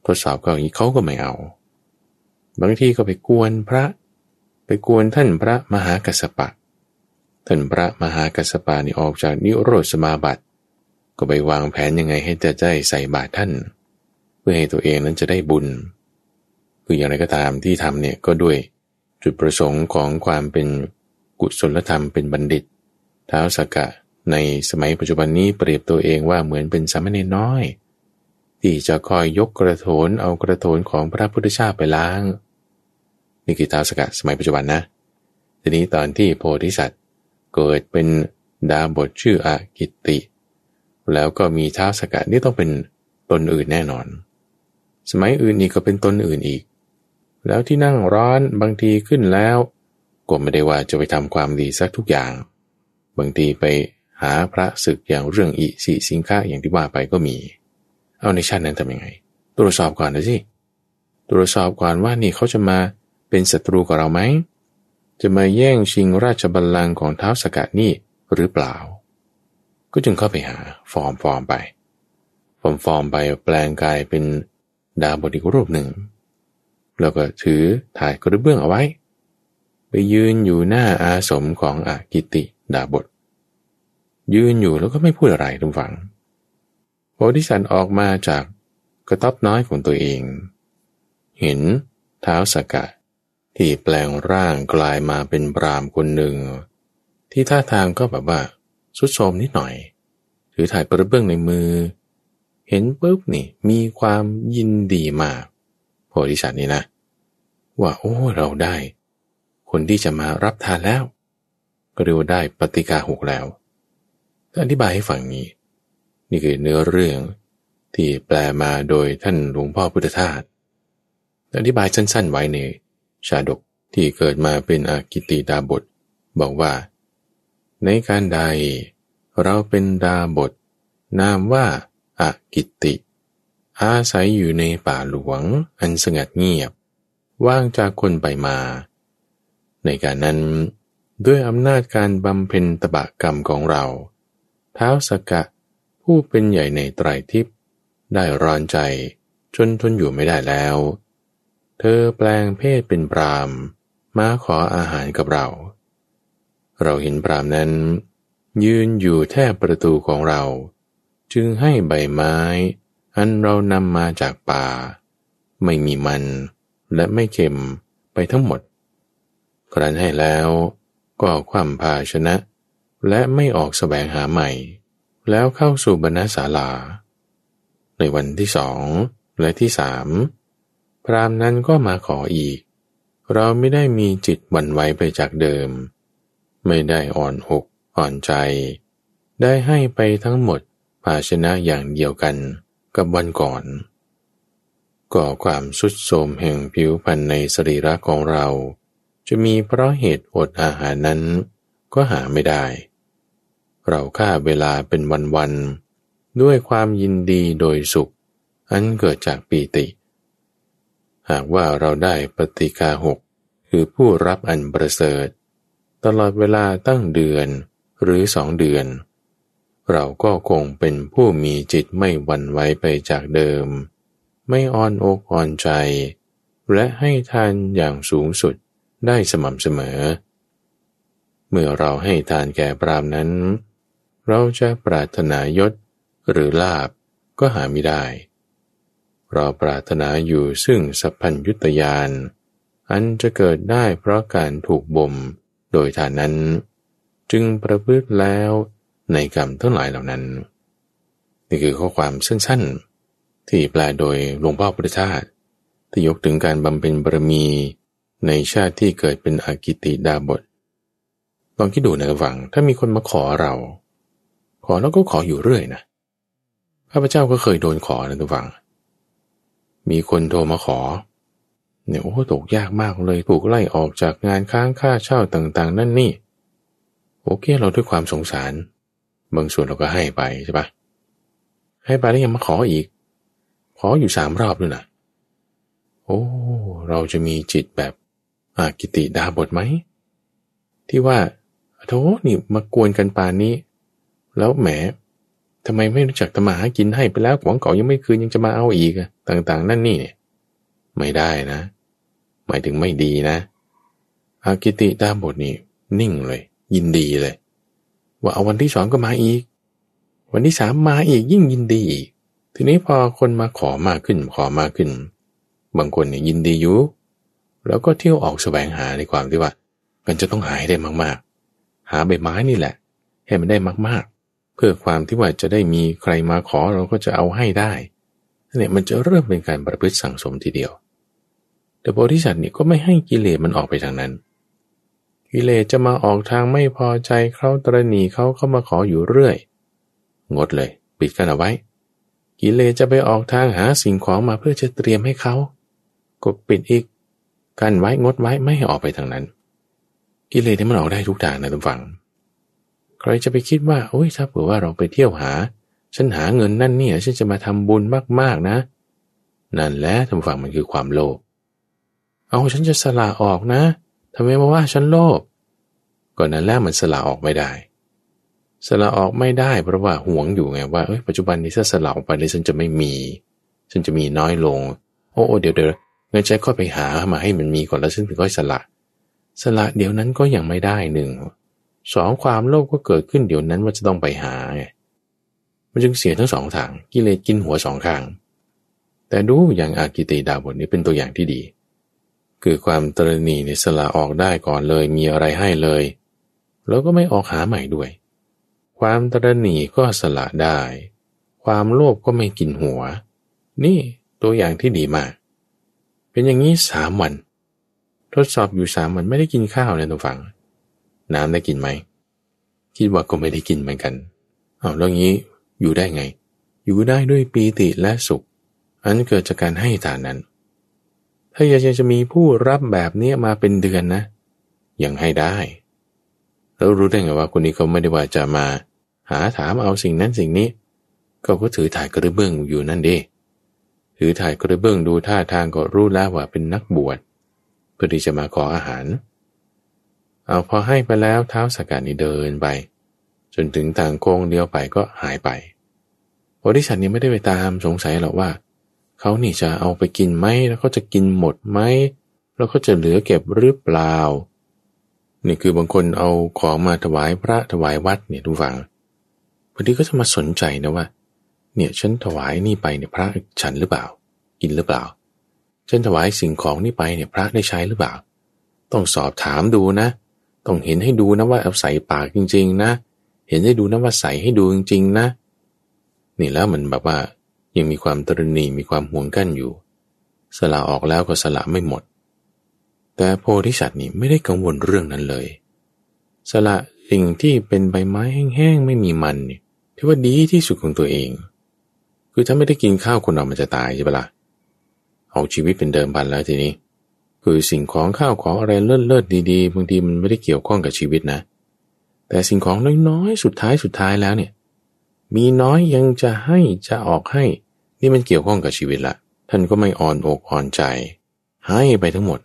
ทดสอบก็อย่างนี้เขาก็ไม่เอา บางทีก็ไปกวนพระ ไปกวนท่านพระมหากัสปะ ท่านพระมหากัสปะนี่ออกจากนิโรธสมาบัติ ก็ไปวางแผนยังไงให้จะได้ใส่บาตรท่าน เพื่อให้ตัวเองนั้นจะได้บุญ คืออย่างไรก็ตามที่ทำเนี่ยก็ด้วยจุดประสงค์ของความเป็นกุศลธรรมเป็นบัณฑิต ท้าวสกกะ ในสมัยปัจจุบันนี้เปรียบตัวเองว่าเหมือนเป็นสามเณรน้อย ที่จะคอยยกกระโถนเอากระโถนของพระพุทธเจ้าไปล้าง นี่คือท้าวสกัดสมัยปัจจุบันนะ ทีนี้ตอนที่โพธิสัตว์เกิดเป็นดาบทชื่ออากิติ แล้วก็มีท้าวสกัดนี่ต้องเป็นตนอื่นแน่นอน สมัยอื่นอีกก็เป็นตนอื่นอีก แล้วที่นั่งร้อนบางทีขึ้นแล้ว ก็ไม่ได้ว่าจะไปทำความดีสักทุกอย่าง บางทีไป หาพระศึกอย่างเรื่องอิสิสิงค้าอย่างที่ว่าไปก็มี เอาในชาตินั้นทำยังไง ตรวจสอบก่อนนะสิตรวจสอบก่อนว่านี่เขาจะมาเป็นศัตรูกับเราไหม จะมาแย่งชิงราชบัลลังก์ของท้าวสกัดนี่หรือเปล่า ก็จึงเข้าไปหาฟอร์มฟอร์มไป ฟอร์มฟอร์มไปแปลงกายเป็นดาบทอีกรูปหนึ่ง แล้วก็ถือถ่ายกระเบื้องเอาไว้ ไปยืนอยู่หน้าอาสมของอากิติดาบท ยืนอยู่แล้วก็ไม่พูดอะไรทุกฝังโพธิสัตว์ออกมาจากกระต๊อบน้อยของตัวเอง เห็นเท้าสกัดที่แปลงร่างกลายมาเป็นปรามคนหนึ่ง ที่ท่าทางก็แบบว่าสุดโทมนิดหน่อย ถือถ่ายกระเบื้องในมือ เห็นปุ๊บนี่มีความยินดีมากโพธิสัตว์นี่นะ ว่าโอ้เราได้ คนที่จะมารับทานแล้ว ก็เรียกว่าได้ปฏิกาหกแล้ว อธิบายให้ฟังนี้ นี่คือเนื้อเรื่องที่แปลมาโดยท่านหลวงพ่อพุทธทาสอธิบายสั้นๆไว้ในชาดกที่เกิดมาเป็นอากิติดาบท บอกว่า ในการใดเราเป็นดาบท นามว่าอากิติ อาศัยอยู่ในป่าหลวงอันสงัดเงียบ ว่างจากคนไปมา ในการนั้นด้วยอำนาจการบำเพ็ญตบะกรรมของเรา ท้าสกะ ผู้เป็นใหญ่ในไตรทิพย์ได้ร้อนใจจนทนอยู่ไม่ได้แล้ว เธอแปลงเพศเป็นปรามมาขออาหารกับเรา เราเห็นปรามนั้น ยืนอยู่แทบประตูของเรา จึงให้ใบไม้ อันเรานำมาจากป่า ไม่มีมันและไม่เค็มไปทั้งหมด ครั้นให้แล้วก็ความภาชนะ และไม่ออกสแสวงหาใหม่ แล้วเข้าสู่บรรณศาลา ในวันที่สองและที่สามพรามนั้นก็มาขออีก เราไม่ได้มีจิตหวั่นไหวไปจากเดิม ไม่ได้อ่อนอกอ่อนใจ ได้ให้ไปทั้งหมดภาชนะอย่างเดียวกันกับวันก่อน ก่อความสุดโทมแห่งผิวพรรณในสรีระของเรา จะมีเพราะเหตุอดอาหารนั้น ก็หาไม่ได้ เราฆ่าเวลาเป็นวันๆด้วยความยินดีโดยสุข อันเกิดจากปีติ หากว่าเราได้ปฏิกาหกคือผู้รับอันประเสริฐ ตลอดเวลาตั้งเดือนหรือสองเดือน เราก็คงเป็นผู้มีจิตไม่หวั่นไหวไปจากเดิม ไม่อ่อนอกอ่อนใจ และให้ทานอย่างสูงสุดได้สม่ำเสมอ เมื่อเราให้ทานแก่ปรามนั้น เราจะปรารถนายศหรือลาบก็หาไม่ได้ เราปรารถนาอยู่ซึ่งสัพพัญยุตยาน อันจะเกิดได้เพราะการถูกบ่มโดยทานนั้น จึงประพฤติแล้วในกรรมทั้งหลายเหล่านั้น นี่คือข้อความสั้นๆ ที่แปลโดยหลวงพ่อพุทธทาสที่ยกถึงการบำเพ็ญบารมีในชาติที่เกิดเป็นอากิติดาบท ลองคิดดูนะฟัง ถ้ามีคนมาขอเรา ขอแล้วก็ขออยู่เรื่อยนะข้าพเจ้าก็เคยโดนขอนะทุกฝัง มีคนโทรมาขอ เนี่ยโอ้ตกยากมากเลยถูกไล่ออกจากงานค้างค่าเช่าต่าง ๆ นั่นนี่ โอเคเราด้วยความสงสาร บางส่วนเราก็ให้ไปใช่ปะให้ไปแล้วยังมาขออีก ขออยู่สามรอบด้วยนะโอ้ เราจะมีจิตแบบอากิติดาบทไหม ที่ว่า โธ่นี่มากวนกันป่านนี้ แล้วแหมทำไมไม่รู้จักตมาหากินให้ไปแล้วหวังเก่ายังไม่คืนยังจะมาเอาอีกต่าง ๆ นั่นนี่เนี่ยไม่ได้นะ หมายถึงไม่ดีนะอากิติดาบทนี่นิ่งเลย ยินดีเลย ว่าเอาวันที่สองก็มาอีก วันที่สามมาอีกยิ่งยินดีอีกทีนี้พอคนมาขอมากขึ้นขอมากขึ้น บางคนเนี่ยยินดีอยู่ แล้วก็เที่ยวออกแสวงหาในความที่ว่า มันจะต้องหายได้มาก หาใบไม้นี่แหละ ให้มันได้มากๆ เพื่อความที่ว่าจะได้มีใครมาขอเราก็จะเอาให้ได้เนี่ยมันจะเริ่มเป็นการประพฤติสั่งสมทีเดียว แต่โพธิสัตว์นี่ก็ไม่ให้กิเลสมันออกไปทางนั้น กิเลสจะมาออกทางไม่พอใจเขาตรณีเขาเข้ามาขออยู่เรื่อย งดเลย ปิดกันเอาไว้ กิเลสจะไปออกทางหาสิ่งของมาเพื่อจะเตรียมให้เขา ก็ปิดอีก กั้นไว้งดไว้ไม่ให้ออกไปทางนั้น กิเลสที่มันออกได้ทุกทางนะทุกฝังใครจะไปคิดว่าโอ้ยถ้าเผื่อว่าเราไปเที่ยวหา ฉันหาเงินนั่นเนี่ย ฉันจะมาทำบุญมากๆนะ นั่นแหละทุกฝังมันคือความโลภเอาฉันจะสละออกนะทำไมมาว่าฉันโลภก่อนนั้นแล้วมันสละออกไม่ได้สละออกไม่ได้เพราะว่าห่วงอยู่ไงว่าเอ้ยปัจจุบันนี้ถ้าสละออกไปเลยฉันจะไม่มี ฉันจะมีน้อยลง โอ้เดี๋ยวเดี๋ยวเงั้นฉันก็ไปหามาให้มันมีก่อนแล้วฉันถึงค่อยสละ สละเดี๋ยวนั้นก็ยังไม่ได้หนึ่งสองความโลภก็เกิดขึ้นเดี๋ยวนั้นว่าจะต้องไปหาไงมันจึงเสียทั้งสองทางกิเลสกินหัวสองข้าง แต่ดูอย่างอากิติดาบทนี้เป็นตัวอย่างที่ดี คือความตรณีในสละออกได้ก่อนเลยมีอะไรให้เลย แล้วก็ไม่ออกหาใหม่ด้วย ความตรณีก็สละได้ ความโลภก็ไม่กินหัว นี่ตัวอย่างที่ดีมาก เป็นอย่างนี้สามวัน ทดสอบอยู่สามวันไม่ได้กินข้าวเลยทุกฝัง น้ำได้กินไหม คิดว่าก็ไม่ได้กินเหมือนกันเอาแล้วงี้อยู่ได้ไง อยู่ได้ด้วยปีติและสุข อันเกิดจากการให้ทานนั้น ถ้าอยากจะมีผู้รับแบบนี้มาเป็นเดือนนะ ยังให้ได้ แล้วรู้ได้ไงว่าคนนี้เขาไม่ได้ว่าจะมา หาถามเอาสิ่งนั้นสิ่งนี้ ก็ก็ถือถ่ายกระเบื้องอยู่นั่นเด้ถือถ่ายกระเบื้องดูท่าทางก็รู้แล้วว่าเป็นนักบวช เพื่อที่จะมาขออาหาร เอาพอให้ไปแล้วเท้าสกัดนี่เดินไป จนถึงทางโค้งเดียวไปก็หายไปโพธิสัตว์นี่ไม่ได้ไปตามสงสัยหรอกว่าเขานี่จะเอาไปกินไหมแล้วเขาจะกินหมดไหมแล้วเขาจะเหลือเก็บหรือเปล่า นี่คือบางคนเอาของมาถวายพระถวายวัดเนี่ยทุกฝังพอดีก็จะมาสนใจนะว่า เนี่ยฉันถวายนี่ไปเนี่ยพระฉันหรือเปล่า กินหรือเปล่า ฉันถวายสิ่งของนี่ไปเนี่ยพระได้ใช้หรือเปล่า ต้องสอบถามดูนะ ต้องเห็นให้ดูนะว่าเอาใส่ปากจริง ๆ นะ เห็นให้ดูนะว่าใส่ให้ดูจริง ๆ นะ นี่แล้วมันแบบว่ายังมีความตรณีมีความห่วงกั้นอยู่ สละออกแล้วก็สละไม่หมด แต่โพธิสัตว์นี่ไม่ได้กังวลเรื่องนั้นเลย สละสิ่งที่เป็นใบไม้แห้งๆไม่มีมันนี่ที่ว่าดีที่สุดของตัวเอง คือถ้าไม่ได้กินข้าวคนเรามันจะตายใช่ปะละ่ะ เอาชีวิตเป็นเดิมพันแล้วทีนี้ คือสิ่งของข้าวของอะไรเลิศเลิศดีๆบางทีมันไม่ได้เกี่ยวข้องกับชีวิตนะ แต่สิ่งของน้อยๆสุดท้ายสุดท้ายแล้วเนี่ย มีน้อยยังจะให้จะออกให้ นี่มันเกี่ยวข้องกับชีวิตละท่านก็ไม่อ่อนอกอ่อนใจ ให้ไปทั้งหมด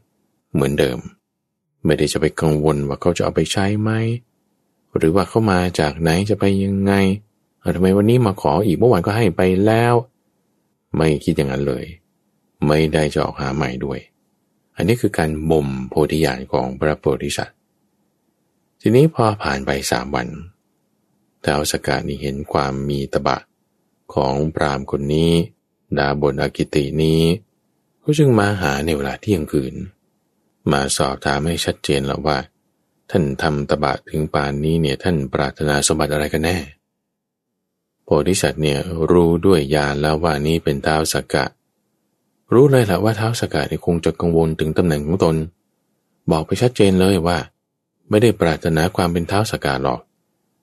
เหมือนเดิม ไม่ได้จะไปกังวลว่าเขาจะเอาไปใช้ไหมหรือว่าเขามาจากไหนจะไปยังไงทำไมวันนี้มาขออีกเมื่อวานก็ให้ไปแล้ว ไม่คิดอย่างนั้นเลย ไม่ได้จะออกหาใหม่ด้วย อันนี้คือการบ่มโพธิญาณของพระโพธิสัตว์ ทีนี้พอผ่านไปสามวันท้าวสกานี่เห็นความมีตบะของพรามคนนี้ ดาบนอากิตินี้ก็จึงมาหาในเวลาเที่ยงคืน มาสอบถามให้ชัดเจนแล้วว่า ท่านทำตบะถึงปานนี้เนี่ยท่านปรารถนาสมบัติอะไรกันแน่โพธิสัตว์เนี่ยรู้ด้วยญาณแล้วว่านี้เป็นท้าวสกกะ รู้เลยแหละว่าเท้าสกัดคงจะกังวลถึงตำแหน่งของตน บอกไปชัดเจนเลยว่า ไม่ได้ปรารถนาความเป็นเท้าสกัดหรอก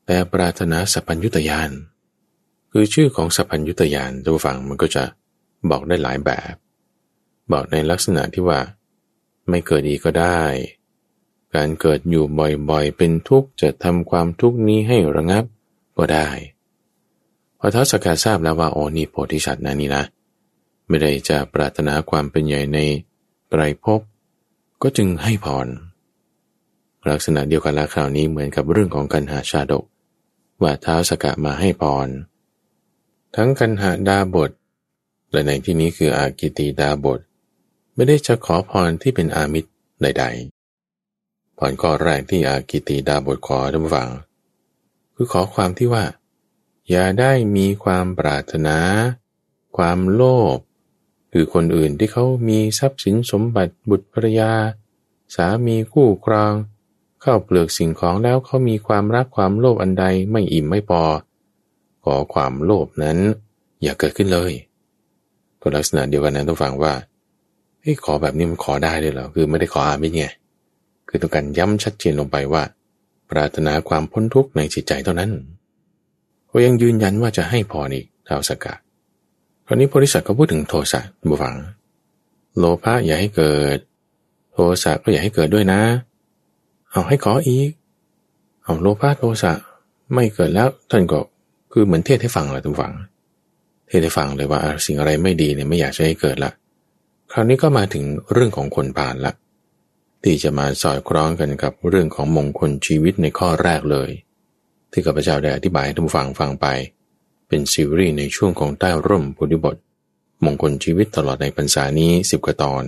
แต่ปรารถนาสัพพัญยุตยาน คือชื่อของสัพพัญยุตยานตัวฝั่งมันก็จะบอกได้หลายแบบ บอกในลักษณะที่ว่า ไม่เกิดอีกก็ได้ การเกิดอยู่บ่อยๆ เป็นทุกข์จะทำความทุกข์นี้ให้ระงับก็ได้พอท้าสกัดทราบแล้วว่าโอ้นี่โพธิสัตว์นะนี่นะ ไม่ได้จะปรารถนาความเป็นใหญ่ในไตรภพก็จึงให้พรลักษณะเดียวกันละคราวนี้เหมือนกับเรื่องของกันหาชาดก ว่าเท้าสกะมาให้พร ทั้งกันหาดาบท และในที่นี้คืออากิติดาบท ไม่ได้จะขอพรที่เป็นอามิตรใด ๆพรข้อแรกที่อากิติดาบทขอท่านฟัง คือขอความที่ว่า อย่าได้มีความปรารถนา ความโลภ คือคนอื่นที่เขามีทรัพย์สินสมบัติบุตรภรรยา สามีคู่ครองเข้าเปลือกสิ่งของแล้วเขามีความรักความโลภอันใดไม่อิ่มไม่พอขอความโลภนั้น อย่าเกิดขึ้นเลยก็ลักษณะเดียวกันนั้นต้องฟังว่าเฮ้ยขอแบบนี้มันขอได้เลยเหรอคือไม่ได้ขออามิตรไงคือต้องการย้ำชัดเจนลงไปว่า ปรารถนาความพ้นทุกข์ในจิตใจเท่านั้นเขายังยืนยันว่าจะให้พรอีกท้าวสกัด คราวนี้โพธิสัตว์ก็พูดถึงโทสะบุฟัง โลภะอย่าให้เกิด โทสะก็อย่าให้เกิดด้วยนะ เอาให้ขออีก เอาโลภะโทสะไม่เกิดแล้วท่านก็คือเหมือนเทศให้ฟังเลยทุกฝัง เทศให้ฟังเลยว่าสิ่งอะไรไม่ดีเนี่ยไม่อยากจะให้เกิดละ คราวนี้ก็มาถึงเรื่องของคนผ่านละ ที่จะมาสอดคล้องกันกับเรื่องของมงคลชีวิตในข้อแรกเลย ที่ข้าพเจ้าได้อธิบายให้ทุกฝังฟังไป เป็นซีรีส์ในช่วงของใต้ร่มพุทธิบทมงคลชีวิตตลอดในพรรษานี้สิบกว่าตอน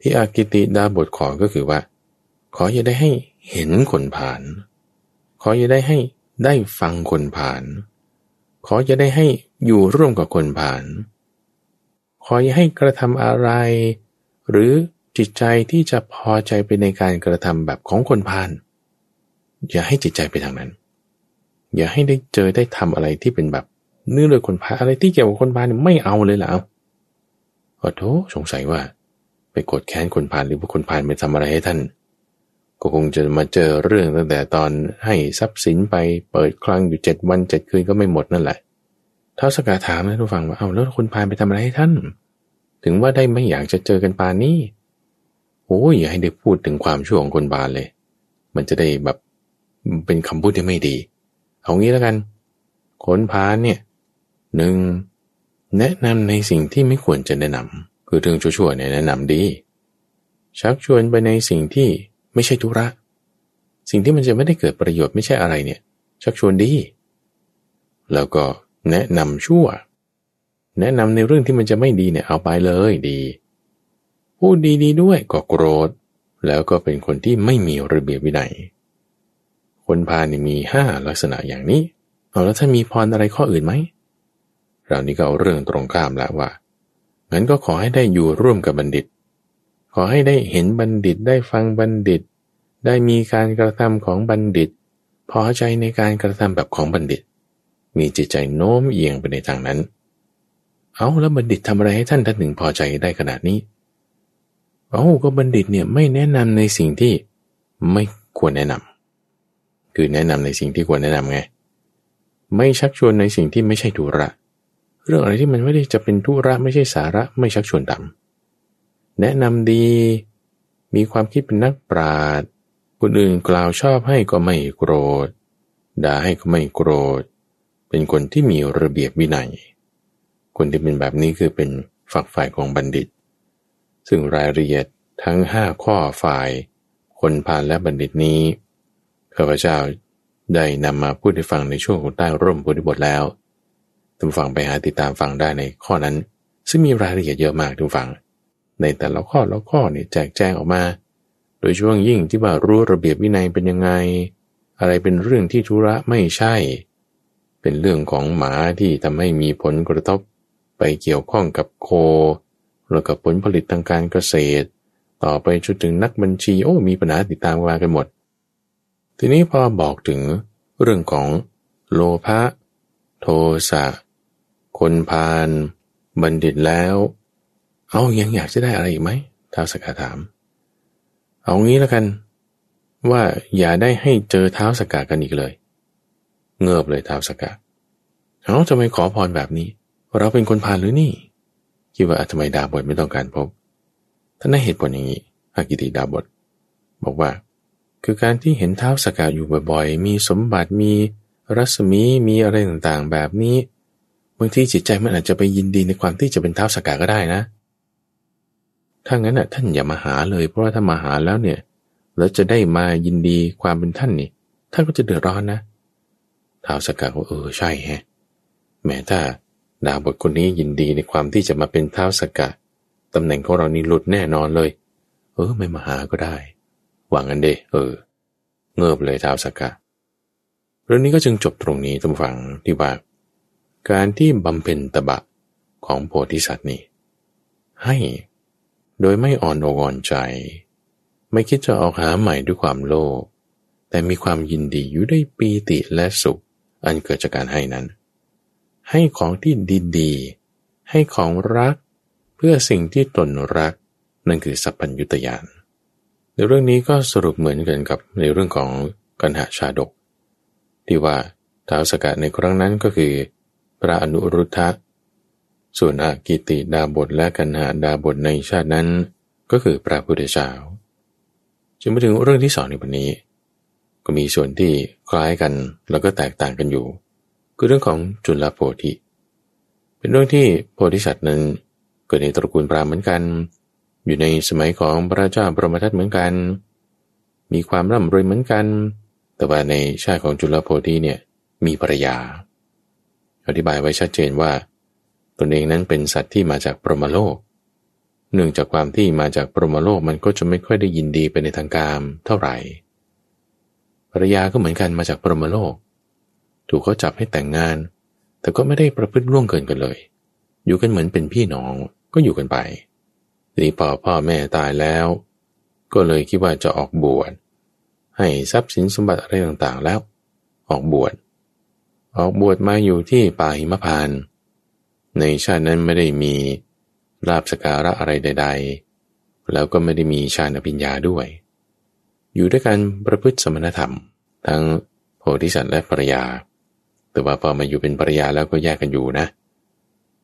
ที่อากิติดาบทขอก็คือว่า ขออย่าได้ให้เห็นคนผ่าน ขออย่าได้ให้ได้ฟังคนผ่าน ขออย่าได้ให้อยู่ร่วมกับคนผ่าน ขออย่าให้กระทำอะไร หรือจิตใจที่จะพอใจไปในการกระทำแบบของคนผ่าน อย่าให้จิตใจไปทางนั้น อย่าให้ได้เจอได้ทำอะไรที่เป็นแบบ เนื่องโดยคนพาอะไรที่เกี่ยวกับคนพาเนี่ยไม่เอาเลยแล้วขอโทษสงสัยว่า ไปกดแค้นคนผ่าหรือว่าคนผ่าไปทำอะไรให้ท่าน ก็คงจะมาเจอเรื่องตั้งแต่ตอนให้ทรัพย์สินไปเปิดคลังอยู่เจ็ดวันเจ็ดคืนก็ไม่หมดนั่นแหละท้าสกาถามนะทุกฟังว่าเอาแล้วคนพาไปทำอะไรให้ท่าน ถึงว่าได้ไม่อยากจะเจอกันปานนี้โอ้ยอย่าให้ได้พูดถึงความชั่วของคนบาลเลย มันจะได้แบบเป็นคำพูดที่ไม่ดี เอางี้แล้วกัน คนพาเนี่ย หนึ่งแนะนำในสิ่งที่ไม่ควรจะแนะนำคือเรื่องชั่วๆเนี่ยแนะนำดี ชักชวนไปในสิ่งที่ไม่ใช่ธุระ สิ่งที่มันจะไม่ได้เกิดประโยชน์ไม่ใช่อะไรเนี่ย ชักชวนดี แล้วก็แนะนำชั่ว แนะนำในเรื่องที่มันจะไม่ดีเนี่ยเอาไปเลยดีพูดดีๆด้วยก็โกรธ แล้วก็เป็นคนที่ไม่มีระเบียบวินัยคนพานี่มีห้าลักษณะอย่างนี้เอาแล้วถ้ามีพรอะไรข้ออื่นไหม เรานี่ก็เอาเรื่องตรงข้ามแล้วว่างั้นก็ขอให้ได้อยู่ร่วมกับบัณฑิต ขอให้ได้เห็นบัณฑิตได้ฟังบัณฑิต ได้มีการกระทำของบัณฑิต พอใจในการกระทำแบบของบัณฑิต มีจิตใจโน้มเอียงไปในทางนั้น เอาแล้วบัณฑิตทำอะไรให้ท่านท่านถึงพอใจได้ขนาดนี้เอาก็บัณฑิตเนี่ยไม่แนะนำในสิ่งที่ไม่ควรแนะนำคือแนะนำในสิ่งที่ควรแนะนำไง ไม่ชักชวนในสิ่งที่ไม่ใช่ธุระเเรื่องอะไรที่มันไม่ได้จะเป็นธุระไม่ใช่สาระไม่ชักชวนต่ำแนะนำดี มีความคิดเป็นนักปราชญ์คนอื่นกล่าวชอบให้ก็ไม่โกรธด่าให้ก็ไม่โกรธ เป็นคนที่มีระเบียบวินัย คนที่เป็นแบบนี้คือเป็นฝักฝ่ายของบัณฑิต ซึ่งรายละเอียดทั้งห้าข้อฝ่าย คนผ่านและบัณฑิตนี้ข้าพเจ้าได้นำมาพูดให้ฟังในช่วงของใต้ร่มพุทธิบทแล้ว ทุกฟังไปหาติดตามฟังได้ในข้อนั้น ซึ่งมีรายละเอียดเยอะมากทุกฟังในแต่ละข้อละข้อเนี่ยแจกแจงออกมา โดยช่วงยิ่งที่ว่ารู้ระเบียบวินัยเป็นยังไง อะไรเป็นเรื่องที่ธุระไม่ใช่ เป็นเรื่องของหมาที่ทำให้มีผลกระทบไปเกี่ยวข้องกับโคแล้วกับผลผลิตทางการเกษตร ต่อไปจนถึงนักบัญชีโอ้มีปัญหาติดตามมากันหมด ทีนี้พอบอกถึงเรื่องของโลภะโทสะ คนพาลบัณฑิตแล้ว เอายังอยากจะได้อะไรอีกไหมท้าวสกาถาม เอางี้แล้วกัน ว่าอย่าได้ให้เจอเท้าสกากันอีกเลย เงือบเลยท้าวสกัดเอาทำไมขอพรแบบนี้ เราเป็นคนพาลหรือนี่ คิดว่าทำไมดาบทไม่ต้องการพบท่านได้เหตุผลอย่างนี้อากิติดาบท บอกว่า คือการที่เห็นเท้าสกัดอยู่บ่อยๆ มีสมบัติมีรัศมีมีอะไรต่างๆ แบบนี้ บางทีจิตใจมันอาจจะไปยินดีในความที่จะเป็นเท้าสกัดก็ได้นะ ถ้างั้นอะท่านอย่ามาหาเลย เพราะว่าถ้ามาหาแล้วเนี่ย แล้วจะได้มายินดีความเป็นท่านนี่ ท่านก็จะเดือดร้อนนะท้าวสกัดว่าเออใช่แฮะ แม้ถ้าดาบทคนนี้ยินดีในความที่จะมาเป็นเท้าสกัดตำแหน่งของเรานี่หลุดแน่นอนเลย เออ ไม่มาหาก็ได้ หวังอันเดเออ เงือบเลยท้าวสกัดเรื่องนี้ก็จึงจบตรงนี้ทุกฝังที่ว่า การที่บำเพ็ญตบะของโพธิสัตว์นี่ให้โดยไม่อ่อนอกอ่อนใจ ไม่คิดจะออกหาใหม่ด้วยความโลภแต่มีความยินดีอยู่ได้ปีติและสุข อันเกิดจากการให้นั้น ให้ของที่ดีๆ ให้ของรัก เพื่อสิ่งที่ตนรัก นั่นคือสัพพัญยุตยานในเรื่องนี้ก็สรุปเหมือนกันกับในเรื่องของกันหาชาดก ที่ว่าท้าวสกัดในครั้งนั้นก็คือ พระอนุรุทธะ ส่วนอากิติดาบทและกันหาดาบทในชาตินั้น ก็คือพระพุทธเจ้าจึงมาถึงเรื่องที่สองในวันนี้ ก็มีส่วนที่คล้ายกันแล้วก็แตกต่างกันอยู่ คือเรื่องของจุลโพธิ เป็นเรื่องที่โพธิสัตว์นั้นเกิดในตระกูลปรามเหมือนกัน อยู่ในสมัยของพระเจ้าบรมทัตเหมือนกัน มีความร่ำรวยเหมือนกัน แต่ว่าในชาติของจุลโพธิเนี่ยมีภรรยา อธิบายไว้ชัดเจนว่า ตนเองนั้นเป็นสัตว์ที่มาจากปรมโลก เนื่องจากความที่มาจากปรมโลกมันก็จะไม่ค่อยได้ยินดีไปในทางการเท่าไหร่ภรรยาก็เหมือนกันมาจากปรมโลก ถูกเขาจับให้แต่งงาน แต่ก็ไม่ได้ประพฤติร่วงเกินกันเลย อยู่กันเหมือนเป็นพี่น้องก็อยู่กันไปทีนี้พอพ่อแม่ตายแล้ว ก็เลยคิดว่าจะออกบวชให้ทรัพย์สินสมบัติอะไรต่างๆแล้ว ออกบวช ออกบวชมาอยู่ที่ป่าหิมพาน ในชาตินั้นไม่ได้มีลาบสการะอะไรใด ๆ แล้วก็ไม่ได้มีฌานอภิญญาด้วย อยู่ด้วยกันประพฤติสมณธรรม ทั้งโพธิสัตว์และภรยา แต่ว่าพอมาอยู่เป็นภรยาแล้วก็แยกกันอยู่นะ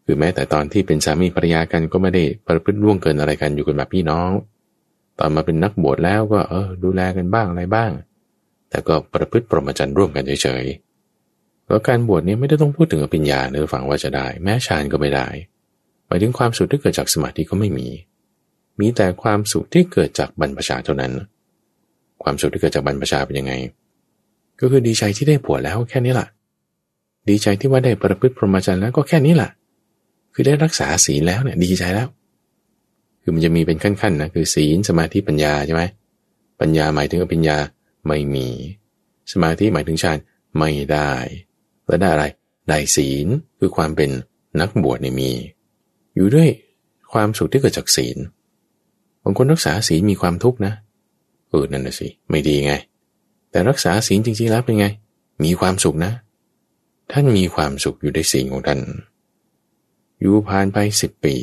คือแม้แต่ตอนที่เป็นสามีภรรยากันก็ไม่ได้ประพฤติล่วงเกินอะไรกันอยู่กันแบบพี่น้อง ตอนมาเป็นนักบวชแล้วก็เออดูแลกันบ้างอะไรบ้าง แต่ก็ประพฤติปรมจันร่วมกันเฉยๆ แล้วการบวชนี้ไม่ได้ต้องพูดถึงอภิญญาเนื้อฝังว่าจะได้ แม้ฌานก็ไม่ได้ หมายถึงความสุขที่เกิดจากสมาธิก็ไม่มี มีแต่ความสุขที่เกิดจากบรรพชาเท่านั้น ความสุขที่เกิดจากบรรพชาเป็นยังไง ก็คือดีใจที่ได้ผัวแล้วแค่นี้แหละดีใจที่ว่าได้ประพฤติพรหมจรรย์แล้วก็แค่นี้แหละคือได้รักษาศีลแล้วเนี่ยดีใจแล้ว คือมันจะมีเป็นขั้นๆนะคือศีลสมาธิปัญญาใช่ไหมปัญญาหมายถึงอภิญญาไม่มี สมาธิหมายถึงฌานไม่ได้ แล้วได้อะไรได้ศีลคือความเป็นนักบวชเนี่ยมี อยู่ด้วยความสุขที่เกิดจากศีลบางคนรักษาศีลมีความทุกข์นะเออนั่นน่ะสิไม่ดีไง แต่รักษาศีลจริงๆแล้วเป็นไง มีความสุขนะ ท่านมีความสุขอยู่ในศีลของท่านอยู่ผ่านไปสิบปี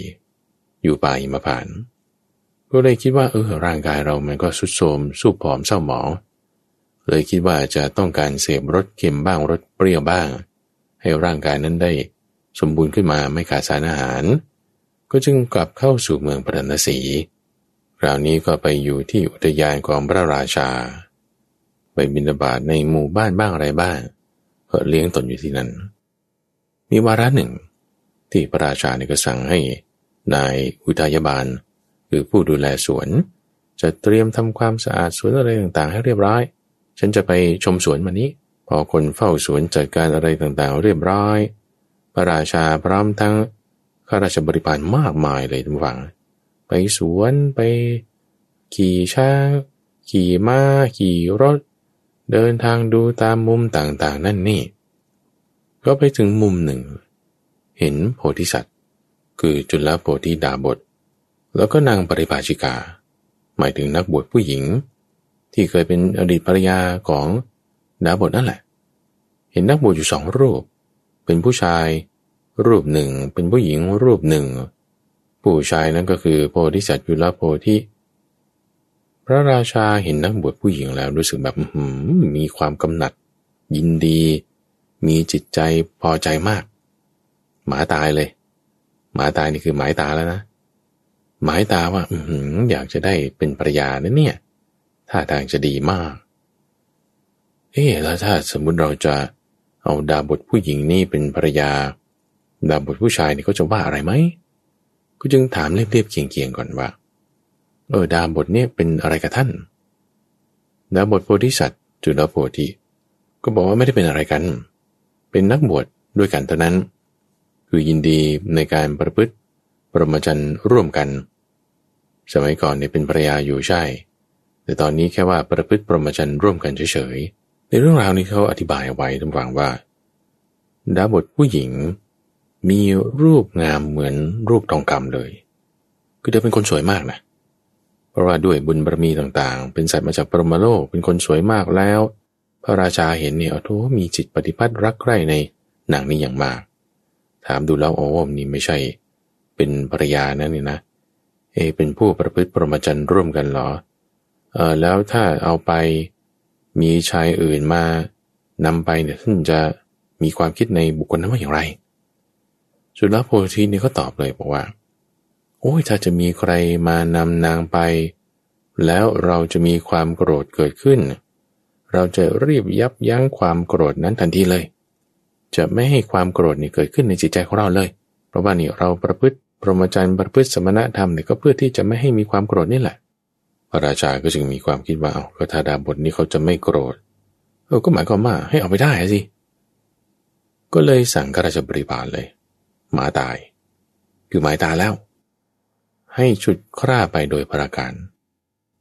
อยู่ป่าอิมาผ่าน ก็เลยคิดว่าเออร่างกายเรามันก็สุดโทมสูบผอมเศร้าหมอง เลยคิดว่าจะต้องการเสพรสเค็มบ้างรสเปรี้ยวบ้าง ให้ร่างกายนั้นได้สมบูรณ์ขึ้นมาไม่ขาดสารอาหาร ก็จึงกลับเข้าสู่เมืองปรณสีคราวนี้ก็ไปอยู่ที่อุทยานของพระราชา ไปบินาบาตในหมู่บ้านบ้างอะไรบ้างเพื่อเลี้ยงตนอยู่ที่นั่น มีวาระหนึ่ง ที่พระราชาเนี่ยก็สั่งให้นายอุทยบาลคือผู้ดูแลสวน จะเตรียมทำความสะอาดสวนอะไรต่างๆ ให้เรียบร้อย ฉันจะไปชมสวนมานี้ พอคนเฝ้าสวนจัดการอะไรต่างๆ เรียบร้อย พระราชาพร้อมทั้งข้าราชบริพารมากมายเลยทุกฝังไปสวนไป ขี่ช้างขี่ม้าขี่รถ เดินทางดูตามมุมต่างๆ นั่นนี่ ก็ไปถึงมุมหนึ่ง เห็นโพธิสัตว์ คือจุลโพธิดาบท แล้วก็นางปริภาชิกา หมายถึงนักบวชผู้หญิง ที่เคยเป็นอดีตภรรยาของดาบทนั่นแหละ เห็นนักบวชอยู่สองรูป เป็นผู้ชายรูปหนึ่ง เป็นผู้หญิงรูปหนึ่ง ผู้ชายนั้นก็คือโพธิสัตว์ยุลโพธิพระราชาเห็นนักบวชผู้หญิงแล้วรู้สึกแบบมีความกำหนัด ยินดี มีจิตใจพอใจมาก หมาตายเลย หมาตายนี่คือหมายตาแล้วนะ หมายตาว่าอือยากจะได้เป็นภรรยานะเนี่ย ท่าทางจะดีมาก เอ๊แล้วถ้าสมมุติเราจะเอาดาบทผู้หญิงนี่เป็นภรรยา ดาบทผู้ชายนี่เขาจะว่าอะไรไหมก็จึงถามเรียบๆเคียงๆก่อนว่า เออดาบทเนี่ยเป็นอะไรกับท่าน ดาบทโพธิสัตว์จุลโพธิก็บอกว่าไม่ได้เป็นอะไรกัน เป็นนักบวชดด้วยกันเท่านั้น คือยินดีในการประพฤติประมจันร์ร่วมกัน สมัยก่อนเนี่ยเป็นภรรยาอยู่ใช่ แต่ตอนนี้แค่ว่าประพฤติปรมจันร์ร่วมกันเฉยๆ ในเรื่องราวนี้เขาอธิบายไว้ทั้งฟังว่า ดาบทผู้หญิง มีรูปงามเหมือนรูปทองคำเลย คือเธอเป็นคนสวยมากนะ เพราะว่าด้วยบุญบารมีต่างๆ เป็นสัตว์มาจากปรมาโลก เป็นคนสวยมากแล้ว พระราชาเห็นเนี่ยโอ้มีจิตปฏิพัติรักใคร่ในนางนี้อย่างมาก ถามดูแล้วโอ้นี่ไม่ใช่ เป็นภรรยานะนี่นะ เอเป็นผู้ประพฤติปรมาจารย์ร่วมกันเหรอ เออแล้วถ้าเอาไปมีชายอื่นมานำไปเนี่ยท่านจะมีความคิดในบุคคลนั้นว่าอย่างไรจุลโพธินี่ก็ตอบเลยบอกว่า โอ้ยถ้าจะมีใครมานำนางไป แล้วเราจะมีความโกรธเกิดขึ้น เราจะรีบยับยั้งความโกรธนั้นทันทีเลย จะไม่ให้ความโกรธนี่เกิดขึ้นในจิตใจของเราเลย เพราะว่านี่เราประพฤติพรหมจรรย์ประพฤติสมณธรรมเนี่ยก็เพื่อที่จะไม่ให้มีความโกรธนี่แหละ พระราชาก็จึงมีความคิดว่าเอาก็ถ้าดาบทนี้เขาจะไม่โกรธเออก็หมายความว่าให้เอาไปได้สิ ก็เลยสั่งข้าราชบริพารเลย หมาตาย คือหมายตาแล้ว ให้ชุดคร่าไปโดยประการ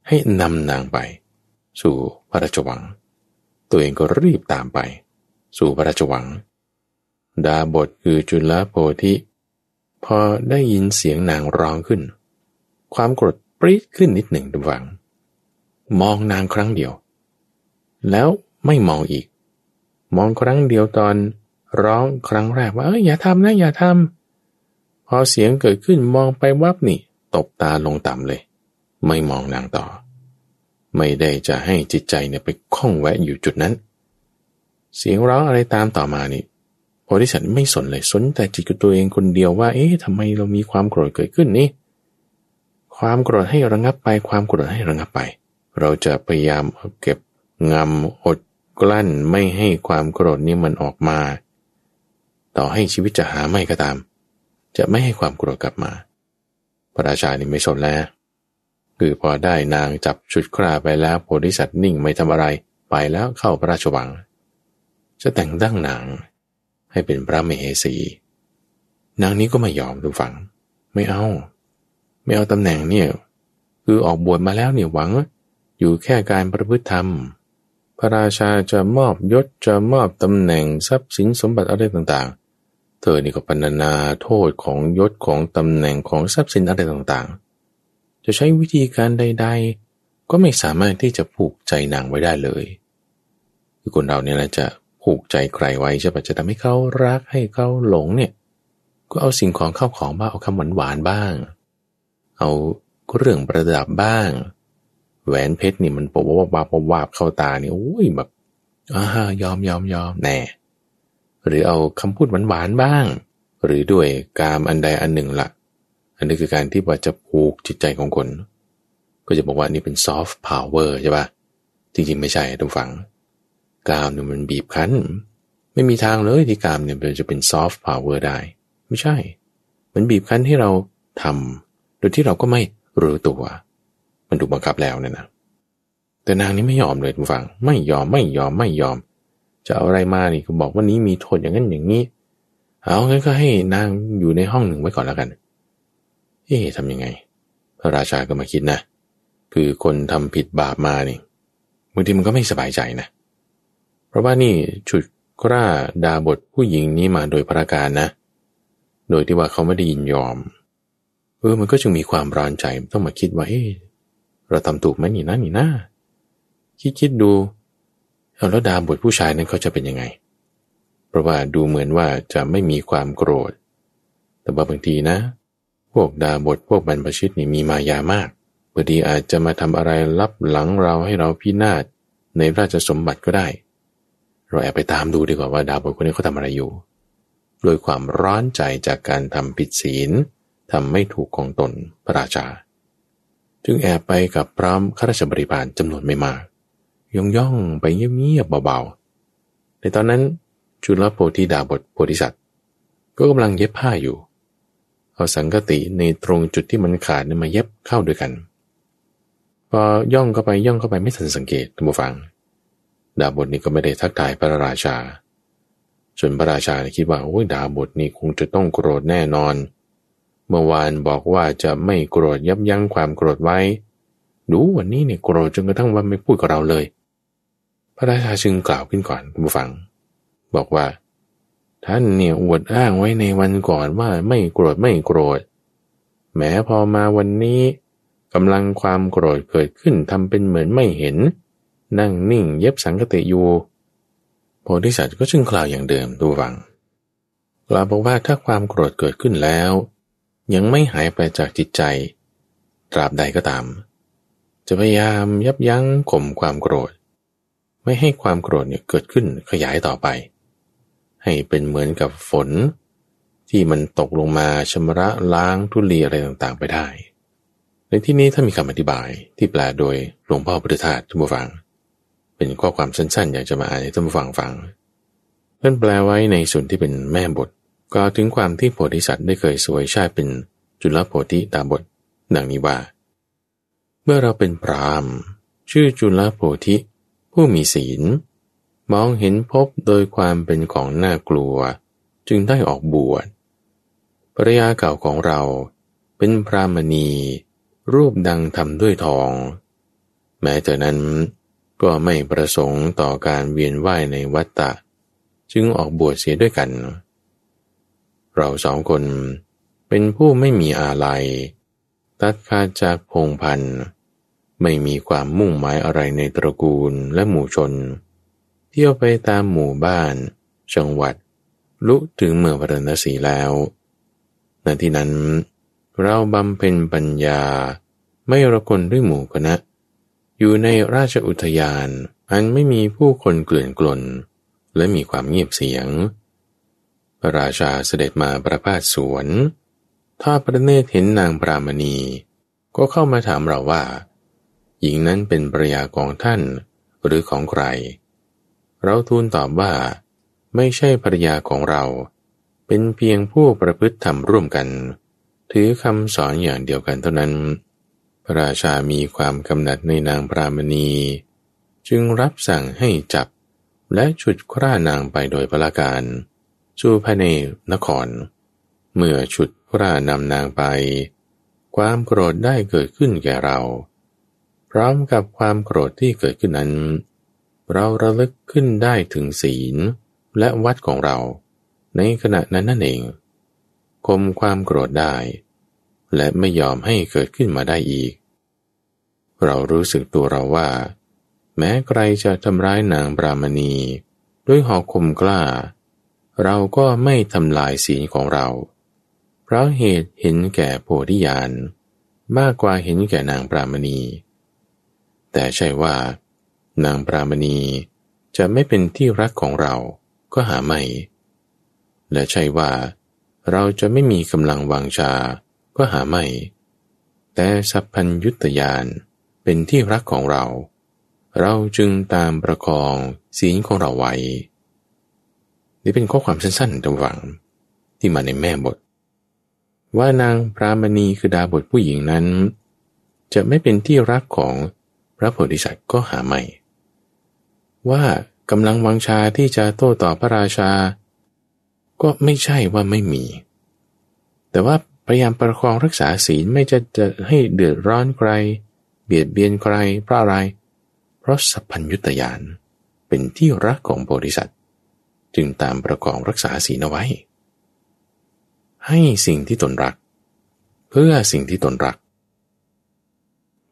ให้นำนางไป สู่พระราชวัง ตัวเองก็รีบตามไป สู่พระราชวัง ดาบทคือจุลโพธิพอได้ยินเสียงนางร้องขึ้น ความโกรด ปรี๊ดขึ้นนิดหนึ่งดุวัง มองนางครั้งเดียว แล้วไม่มองอีก มองครั้งเดียวตอนร้องครั้งแรกว่าเอ้ยอย่าทำนะอย่าทำพอเสียงเกิดขึ้นมองไปวับนี่ตบตาลงต่ำเลย ไม่มองนางต่อ ไม่ได้จะให้จิตใจเนี่ยไปคล้องแวะอยู่จุดนั้น เสียงร้องอะไรตามต่อมานี่โพธิสัตว์ไม่สนเลยสนแต่จิตกับตัวเองคนเดียวว่า เอ๊ะทำไมเรามีความโกรธเกิดขึ้นนี่ ความโกรธให้ระงับไป ความโกรธให้ระงับไป เราจะพยายามเก็บงำอดกลั้นไม่ให้ความโกรธนี้มันออกมา ต่อให้ชีวิตจะหาไม่ก็ตาม จะไม่ให้ความโกรธกลับมา พระราชานี่ไม่สนแล้วคือพอได้นางจับชุดคราไปแล้วโพธิสัตว์นิ่งไม่ทำอะไรไปแล้วเข้าพระราชวัง จะแต่งตั้งนาง ให้เป็นพระมเหสี นางนี้ก็ไม่ยอมทุกฝัง ไม่เอา ไม่เอาตำแหน่งเนี่ยคือออกบวชมาแล้วเนี่ยหวัง อยู่แค่การประพฤติธรรม พระราชาจะมอบยศจะมอบตำแหน่งทรัพย์สินสมบัติอะไรต่างๆ เธอนี่ก็ปรนนาโทษของยศของตำแหน่งของทรัพย์สินอะไรต่างๆ จะใช้วิธีการใด ๆ ก็ไม่สามารถที่จะผูกใจนางไว้ได้เลย คือคนเราเนี่ยนะจะผูกใจใครไว้ใช่ปะจะทำให้เขารักให้เขาหลงเนี่ยก็เอาสิ่งของเข้าของบ้างเอาคำหวานหวานบ้าง เอาเรื่องประดับบ้าง แหวนเพชรนี่มันปวบวาบวาบเข้าตานี่โอ้ยแบบอ่ายอมยอมยอมแน่ หรือเอาคำพูดหวานหวานบ้าง หรือด้วยกามอันใดอันหนึ่งละ่ะ อันนี้คือการที่ว่าจะผูกจิตใจของคน ก็จะบอกว่านี่เป็นซอฟต์พาวเวอร์ใช่ปะจริงๆไม่ใช่ทุกฝัง กามเนี่ยมันบีบคั้น ไม่มีทางเลยที่กามเนี่ยมันจะเป็นซอฟต์พาวเวอร์ได้ ไม่ใช่ มันบีบคั้นให้เราทำ โดยที่เราก็ไม่รู้ตัว มันถูกบังคับแล้วเนี่ยนะ แต่นางนี้ไม่ยอมเลยทุกฝัง ไม่ยอมไม่ยอมไม่ยอม จะเอาอะไรมานี่ก็บอกว่านี้มีโทษอย่างนั้นอย่างนี้ เอางั้นก็ให้นางอยู่ในห้องหนึ่งไว้ก่อนแล้วกัน เอ๊ะทำยังไง พระราชาก็มาคิดนะ คือคนทำผิดบาปมานี่บางทีมันก็ไม่สบายใจนะ เพราะว่านี่ฉุดกล้าดาบทผู้หญิงนี้มาโดยประการนะ โดยที่ว่าเขาไม่ได้ยินยอม ออมันก็จึงมีความร้อนใจต้องมาคิดว่าเฮ้เราทำถูกไหมนี่นะนี่นะคิดคิดดูเอาแล้วดาบทผู้ชายนั้นเขาจะเป็นยังไง เพราะว่าดูเหมือนว่าจะไม่มีความโกรธ แต่บางทีนะ พวกดาบทพวกบรรพชิตนี่มีมายามากบางทีอาจจะมาทำอะไรลับหลังเราให้เราพินาศในราชสมบัติก็ได้ เราแอบไปตามดูดีกว่าว่าดาวบทคนนี้เขาทำอะไรอยู่ โดยความร้อนใจจากการทำผิดศีล ทำไม่ถูกของตนพระราชา จึงแอบไปกับพร้อมข้าราชบริพารจำนวนไม่มากย่องย่องไปเงียบๆเบาๆ ในตอนนั้นจุลโพธิดาบทโพธิสัตว์ก็กำลังเย็บผ้าอยู่ เอาสังกติในตรงจุดที่มันขาดนมาเย็บเข้าด้วยกัน พอย่องเข้าไปย่องเข้าไปไม่ทันสังเกตท่านผู้ฟัง ดาบทนี้ก็ไม่ได้ทักทายพระราชาส่วนพระราชาคิดว่าโอ้ยดาบทนี้คงจะต้องโกรธแน่นอนเเมื่อวานบอกว่าจะไม่โกรธยับยั้งความโกรธไว้ ดูวันนี้เนี่ยโกรธจนกระทั่งว่าไม่พูดกับเราเลย พระราชาจึงกล่าวขึ้นก่อนผู้ฟัง บอกว่า ท่านเนี่ยอวดอ้างไว้ในวันก่อนว่าไม่โกรธไม่โกรธ แม้พอมาวันนี้กำลังความโกรธเกิดขึ้นทำเป็นเหมือนไม่เห็น นั่งนิ่งเย็บสังกติอยู่โพธิสัตว์ก็จึงกล่าวอย่างเดิมดูฟังกล่าวบอกว่าถ้าความโกรธเกิดขึ้นแล้ว ยังไม่หายไปจากจิตใจ ตราบใดก็ตาม จะพยายามยับยั้งข่มความโกรธ ไม่ให้ความโกรธเนี่ยเกิดขึ้นขยายต่อไป ให้เป็นเหมือนกับฝน ที่มันตกลงมาชำระล้างทุลีอะไรต่างๆไปได้ ในที่นี้ถ้ามีคำอธิบายที่แปลโดยหลวงพ่อพุทธทาสทุกฟัง เป็นข้อความสั้นๆ อยากจะมาอ่านให้ท่านผู้ฟังฟังเพื่อนแปลไว้ในส่วนที่เป็นแม่บท ก็ถึงความที่โพธิสัตว์ได้เคยสวยชาติเป็นจุลโพธิตาบทดังนี้ว่า เมื่อเราเป็นพรามชื่อจุลโพธิ ผู้มีศีล มองเห็นพบโดยความเป็นของน่ากลัว จึงได้ออกบวชภรยาเก่าของเราเป็นพรามณี รูปดังทำด้วยทอง แม้แต่นั้นก็ไม่ประสงค์ต่อการเวียนว่ายในวัฏฏะ จึงออกบวชเสียด้วยกันเเราสองคนเป็นผู้ไม่มีอาลัย ตัดขาดจากพงพันธ์ไม่มีความมุ่งหมายอะไรในตระกูลและหมู่ชน เที่ยวไปตามหมู่บ้าน จังหวัด ลุถึงเมืองพระนศีแล้วในที่นั้น เราบำเพ็ญปัญญาไม่รกลด้วยหมู่คณะ อยู่ในราชอุทยานอันไม่มีผู้คนเกลื่อนกลน และมีความเงียบเสียง พระราชาเสด็จมาประพาสสวน ถ้าพระเนตรเห็นนางปรามณี ก็เข้ามาถามเราว่า หญิงนั้นเป็นภรยาของท่านหรือของใคร เราทูลตอบว่า ไม่ใช่ภรยาของเรา เป็นเพียงผู้ประพฤติธรรมร่วมกัน ถือคำสอนอย่างเดียวกันเท่านั้น พระราชามีความกำหนัดในนางปรามณี จึงรับสั่งให้จับและฉุดคร่านางไปโดยพละการ สู่ภายในนคร เมื่อฉุดคร่านำนางไป ความโกรธได้เกิดขึ้นแก่เรา พร้อมกับความโกรธที่เกิดขึ้นนั้น เราระลึกขึ้นได้ถึงศีลและวัดของเรา ในขณะนั้นนั่นเองคมความโกรธได้ และไม่ยอมให้เกิดขึ้นมาได้อีก เรารู้สึกตัวเราว่า แม้ใครจะทำร้ายนางบรามณี ด้วยหอกคมกล้า เราก็ไม่ทำลายศีลของเรา เพราะเหตุเห็นแก่โพธิญาณมากกว่าเห็นแก่นางปรามณี แต่ใช่ว่า นางปรามณีจะไม่เป็นที่รักของเราก็หาไม่ และใช่ว่า เราจะไม่มีกำลังวังชา ก็หาไม่ แต่สัพพัญยุตยานเป็นที่รักของเรา เราจึงตามประคองศีลของเราไว้ นี่เป็นข้อความสั้นๆตรงฝังที่มาในแม่บท ว่านางพรามณีคือดาบทผู้หญิงนั้น จะไม่เป็นที่รักของพระโพธิสัตว์ก็หาไม่ ว่ากำลังวังชาที่จะโต้ตอบพระราชา ก็ไม่ใช่ว่าไม่มี แต่ว่าพยายามประคองรักษาศีลไม่จะจะให้เดือดร้อนใคร เบียดเบียนใครเพราะอะไร เพราะสัพพัญยุตยานเป็นที่รักของโพธิสัตว์ จึงตามประกองรักษาศีลเอาไว้ ให้สิ่งที่ตนรัก เพื่อสิ่งที่ตนรัก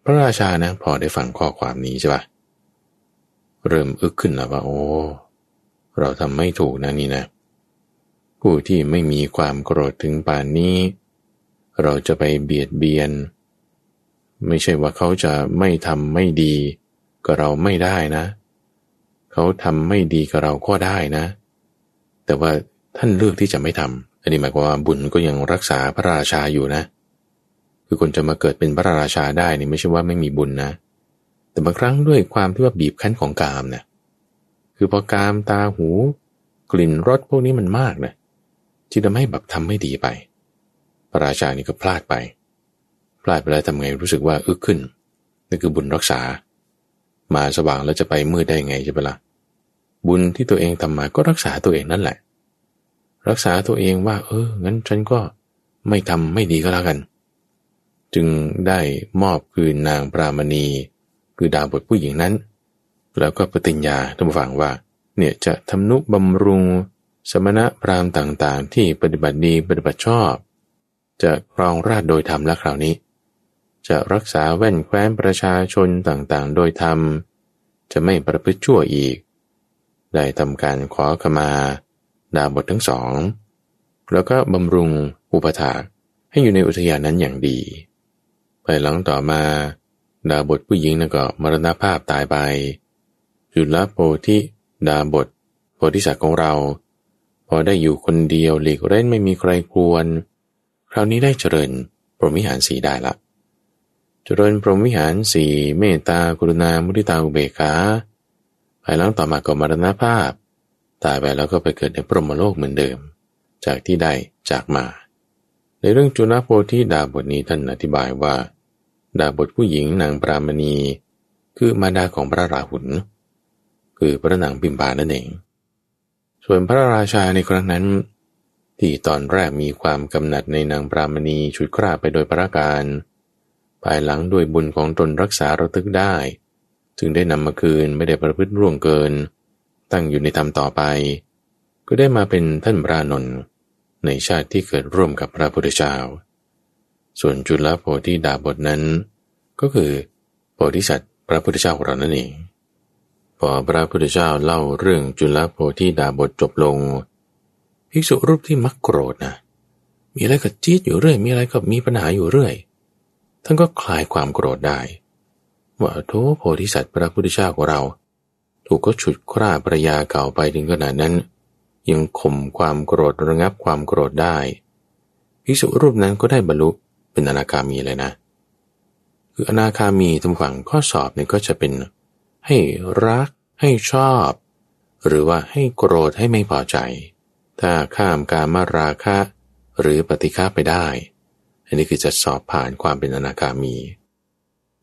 พระราชานะพอได้ฟังข้อความนี้ใช่ปะเริ่มอึกขึ้นแล้วว่าโอ้เราทำไม่ถูกนะนี่นะ ผู้ที่ไม่มีความโกรธถึงป่านนี้ เราจะไปเบียดเบียน ไม่ใช่ว่าเขาจะไม่ทำไม่ดีกับเราไม่ได้นะ เขาทำไม่ดีกับเราก็ได้นะ แต่ว่าท่านเลือกที่จะไม่ทำอันนี้หมายความว่าบุญก็ยังรักษาพระราชาอยู่นะ คือคนจะมาเกิดเป็นพระราชาได้นี่ไม่ใช่ว่าไม่มีบุญนะ แต่บางครั้งด้วยความที่ว่าบีบคั้นของกามเนะคือพอกามตาหู กลิ่นรสพวกนี้มันมากนะที่ทำให้แบบทำไม่ดีไป พระราชานี่ก็พลาดไป พลาดไปแล้วทำไงรู้สึกว่าอึกขึ้นนั่นคือบุญรักษา มาสว่างแล้วจะไปมืดได้ไงใช่ไหมละ่ะ บุญที่ตัวเองทำมาก็รักษาตัวเองนั่นแหละ รักษาตัวเองว่า เออ งั้นฉันก็ไม่ทำไม่ดีก็แล้วกัน จึงได้มอบคืนนางปรามณี คือดาวบทผู้หญิงนั้น แล้วก็ปฏิญญาท่านฟังว่า เนี่ยจะทำนุบำรุง สมณะพราหมณ์ต่างๆ ที่ปฏิบัติดีปฏิบัติชอบ จะครองราชโดยธรรมและคราวนี้ จะรักษาแว่นแคว้นประชาชนต่างๆ โดยธรรม จะไม่ประพฤติชั่วอีก ได้ทำการขอขมา ดาบททั้งสอง แล้วก็บำรุงอุปถากให้อยู่ในอุทยานนั้นอย่างดีภายหลังต่อมา ดาบทผู้หญิงนั่นก็มรณภาพตายไปจุลโพธิดาบทโพธิสัตว์ของเรา พอได้อยู่คนเดียวหลีกเล่นไม่มีใครควร คราวนี้ได้เจริญปรมิหารสีได้ละ เจริญพรหมวิหารสีเมตตากรุณามุทิตาอุเบกขา ภายหลังต่อมาก็มรณภาพ ตายไปแล้วก็ไปเกิดในพรหมโลกเหมือนเดิม จากที่ได้จากมา ในเรื่องจุลโพธิดาบทนี้ท่านอธิบายว่า ดาบทผู้หญิงนางปรามณี คือมารดาของพระราหุลคือพระนางพิมพานั่นเอง ส่วนพระราชาในครั้งนั้น ที่ตอนแรกมีความกำหนัดในนางปรามณีชุดคราไปโดยประการ ภายหลังด้วยบุญของตนรักษาระทึกได้ จึงได้นำมาคืนไม่ได้ประพฤติร่วงเกิน ตั้งอยู่ในธรรมต่อไป ก็ได้มาเป็นท่านพระนนท์ในชาติที่เกิดร่วมกับพระพุทธเจ้า ส่วนจุลโพธิดาบทนั้น ก็คือโพธิสัตว์พระพุทธเจ้าของเรานั่นเอง พอพระพุทธเจ้าเล่าเรื่องจุลโพธิดาบทจบลง ภิกษุรูปที่มักโกรธนะ มีอะไรก็จี๊ดอยู่เรื่อย มีอะไรก็มีปัญหาอยู่เรื่อย ท่านก็คลายความโกรธได้ ว่าโธโพธิสัตว์พระพุทธเจ้าของเรา ถูกก็ฉุดคร่าภรยาเก่าไปถึงขนาดนั้น ยังข่มความโกรธระงับความโกรธได้ภิกษุรูปนั้นก็ได้บรรลุเป็นอนาคามีเลยนะ คืออนาคามีทำฝั่งข้อสอบเนี่ยก็จะเป็น ให้รัก ให้ชอบ หรือว่าให้โกรธให้ไม่พอใจ ถ้าข้ามการมาราคะ หรือปฏิฆาไปได้ อันนี้คือจะสอบผ่านความเป็นอนาคามี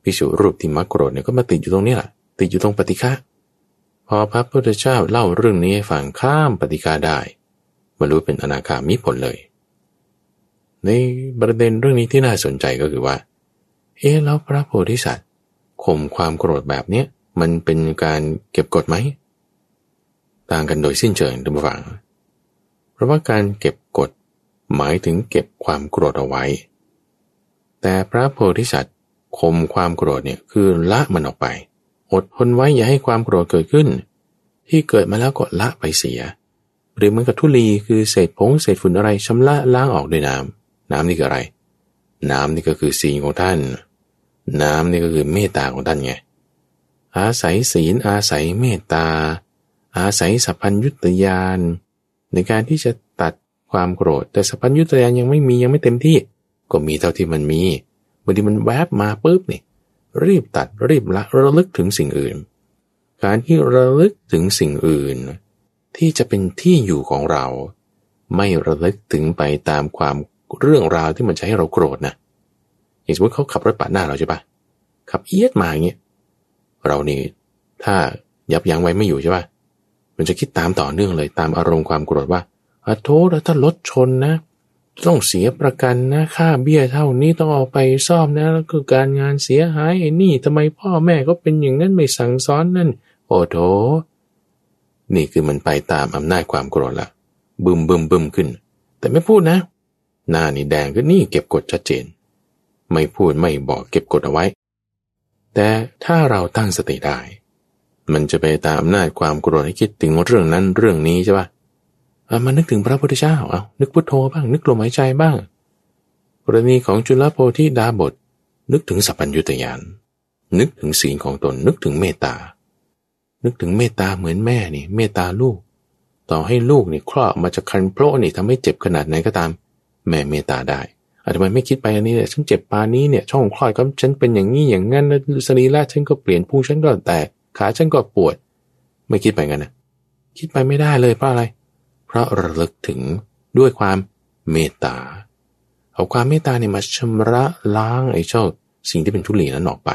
พิสุรูปที่มักโกรธเนี่ยก็มาติดอยู่ตรงนี้แหละติดอยู่ตรงปฏิฆาพอพระพุทธเจ้าเล่าเรื่องนี้ให้ฟังข้ามปฏิฆาได้บรรลุเป็นอนาคามีผลเลย ในประเด็นเรื่องนี้ที่น่าสนใจก็คือว่า เอ๊ะแล้วพระโพธิสัตว์ข่มความโกรธแบบเนี้ยมันเป็นการเก็บกดไหม ต่างกันโดยสิ้นเชิงทุกฝังเพราะว่าการเก็บกดหมายถึงเก็บความโกรธเอาไว้ แต่พระโพธิสัตว์ ข่มความโกรธเนี่ยคือละมันออกไป อดทนไว้อย่าให้ความโกรธเกิดขึ้น ที่เกิดมาแล้วก็ละไปเสีย หรือเหมือนกับทุลีคือเศษผงเศษฝุ่นอะไรชำระล้างออกด้วยน้ำน้ำนี่คืออะไร น้ำนี่ก็คือศีลของท่าน น้ำนี่ก็คือเมตตาของท่านไงอาศัยศีลอาศัยเมตตา อาศัยสัพพัญยุตยานในการที่จะตัดความโกรธ แต่สัพพัญยุตยานยังไม่มียังไม่เต็มที่ ก็มีเท่าที่มันมี บางทีมันแวบมาปุ๊บนี่รีบตัดรีบละระลึกถึงสิ่งอื่น การที่ระลึกถึงสิ่งอื่น ที่จะเป็นที่อยู่ของเรา ไม่ระลึกถึงไปตามความเรื่องราวที่มันจะให้เราโกรธนะอย่างสมมติเขาขับรถปาดหน้าเราใช่ปะขับเอียดมาอย่างเงี้ยเรานี่ถ้ายับยั้งไว้ไม่อยู่ใช่ปะมันจะคิดตามต่อเนื่องเลยตามอารมณ์ความโกรธว่าอโทษแล้วถ้ารถชนนะ ต้องเสียประกันนะค่าเบี้ยเท่านี้ต้องเอาไปซ่อมนะแล้วก็การงานเสียหายไอ้นี่ทำไมพ่อแม่ก็เป็นอย่างนั้นไม่สั่งสอนนั่น โอ้โถนี่คือมันไปตามอำนาจความโกรธละบึมบึมบึมขึ้น แต่ไม่พูดนะ หน้านี่แดงก็นี่เก็บกดชัดเจน ไม่พูดไม่บอกเก็บกดเอาไว้ แต่ถ้าเราตั้งสติได้ มันจะไปตามอำนาจความโกรธให้คิดถึงเรื่องนั้นเรื่องนี้ใช่ปะ มานึกถึงพระพุทธเจ้าเอานึกพุทโธบ้าง นึกลมหายใจบ้าง กรณีของจุลโพธิดาบท นึกถึงสัพพัญญุตยาน นึกถึงศีลของตน นึกถึงเมตตา นึกถึงเมตตาเหมือนแม่นี่ เมตตาลูก ต่อให้ลูกนี่คลอดมาจากคันโพรนี่ทำให้เจ็บขนาดไหนก็ตาม แม่เมตตาได้อาจจะไม่คิดไปอันนี้เนี่ยฉันเจ็บปานี้เนี่ย ช่องคลอดก็ฉันเป็นอย่างนี้อย่างงั้นแล้วสรีระฉันก็เปลี่ยนพุงฉันก็แตกขาฉันก็ปวด ไม่คิดไปกันนะคิดไปไม่ได้เลยเพราะอะไรเพราะระลึกถึงด้วยความเมตตา เอาความเมตตาเนี่ยมาชำระล้างไอ้เจ้าสิ่งที่เป็นทุลีนั้นออกไป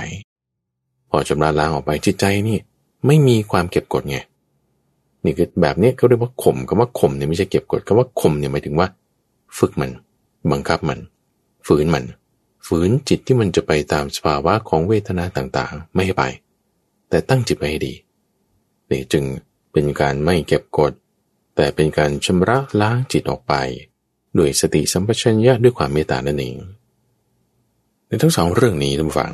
พอชำระล้างออกไปจิตใจนี่ไม่มีความเก็บกดไงนี่คือแบบนี้เขาเรียกว่าข่มคำว่าข่มเนี่ยไม่ใช่เก็บกดคำว่าข่มเนี่ยหมายถึงว่า ฝึกมัน บังคับมัน ฝืนมัน ฝืนจิตที่มันจะไปตามสภาวะของเวทนาต่างๆ ไม่ให้ไป แต่ตั้งจิตไปให้ดีนี่จึงเป็นการไม่เก็บกด แต่เป็นการชำระล้างจิตออกไป ด้วยสติสัมปชัญญะด้วยความเมตตานั่นเอง ในทั้งสองเรื่องนี้ท่านฟัง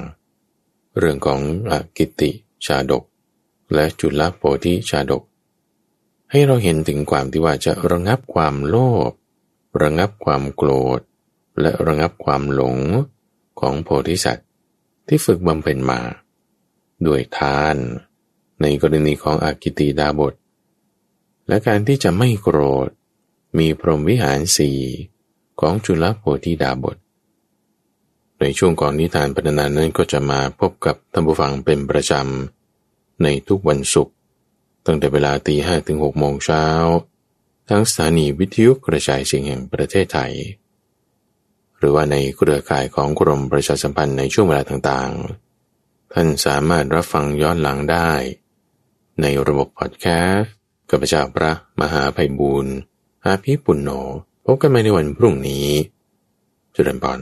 เรื่องของอกิติชาดก และจุลโพธิชาดก ให้เราเห็นถึงความที่ว่าจะระงับความโลภระงับความโกรธ และระงับความหลงของโพธิสัตว์ที่ฝึกบำเพ็ญมา ด้วยทาน ในกรณีของอากิติดาบท และการที่จะไม่โกรธ มีพรหมวิหารสี่ของจุลโพธิดาบท ในช่วงก่อนนิทานปรนานนั้นก็จะมาพบกับท่านผู้ฟังเป็นประจำ ในทุกวันศุกร์ตั้งแต่เวลาตีห้ถึงหกโมงเช้าทั้งสถานีวิทยุกระจายเสียงแห่งประเทศไทย หรือว่าในเครือข่ายของกรมประชาสัมพันธ์ในช่วงเวลาต่างๆ ท่านสามารถรับฟังย้อนหลังได้ ในระบบพอดแคสต์ กับพเจ้าพระมหาภัยบูรณ์อาภีปุณโญพบกันใหม่ในวันพรุ่งนี้จุดนบอล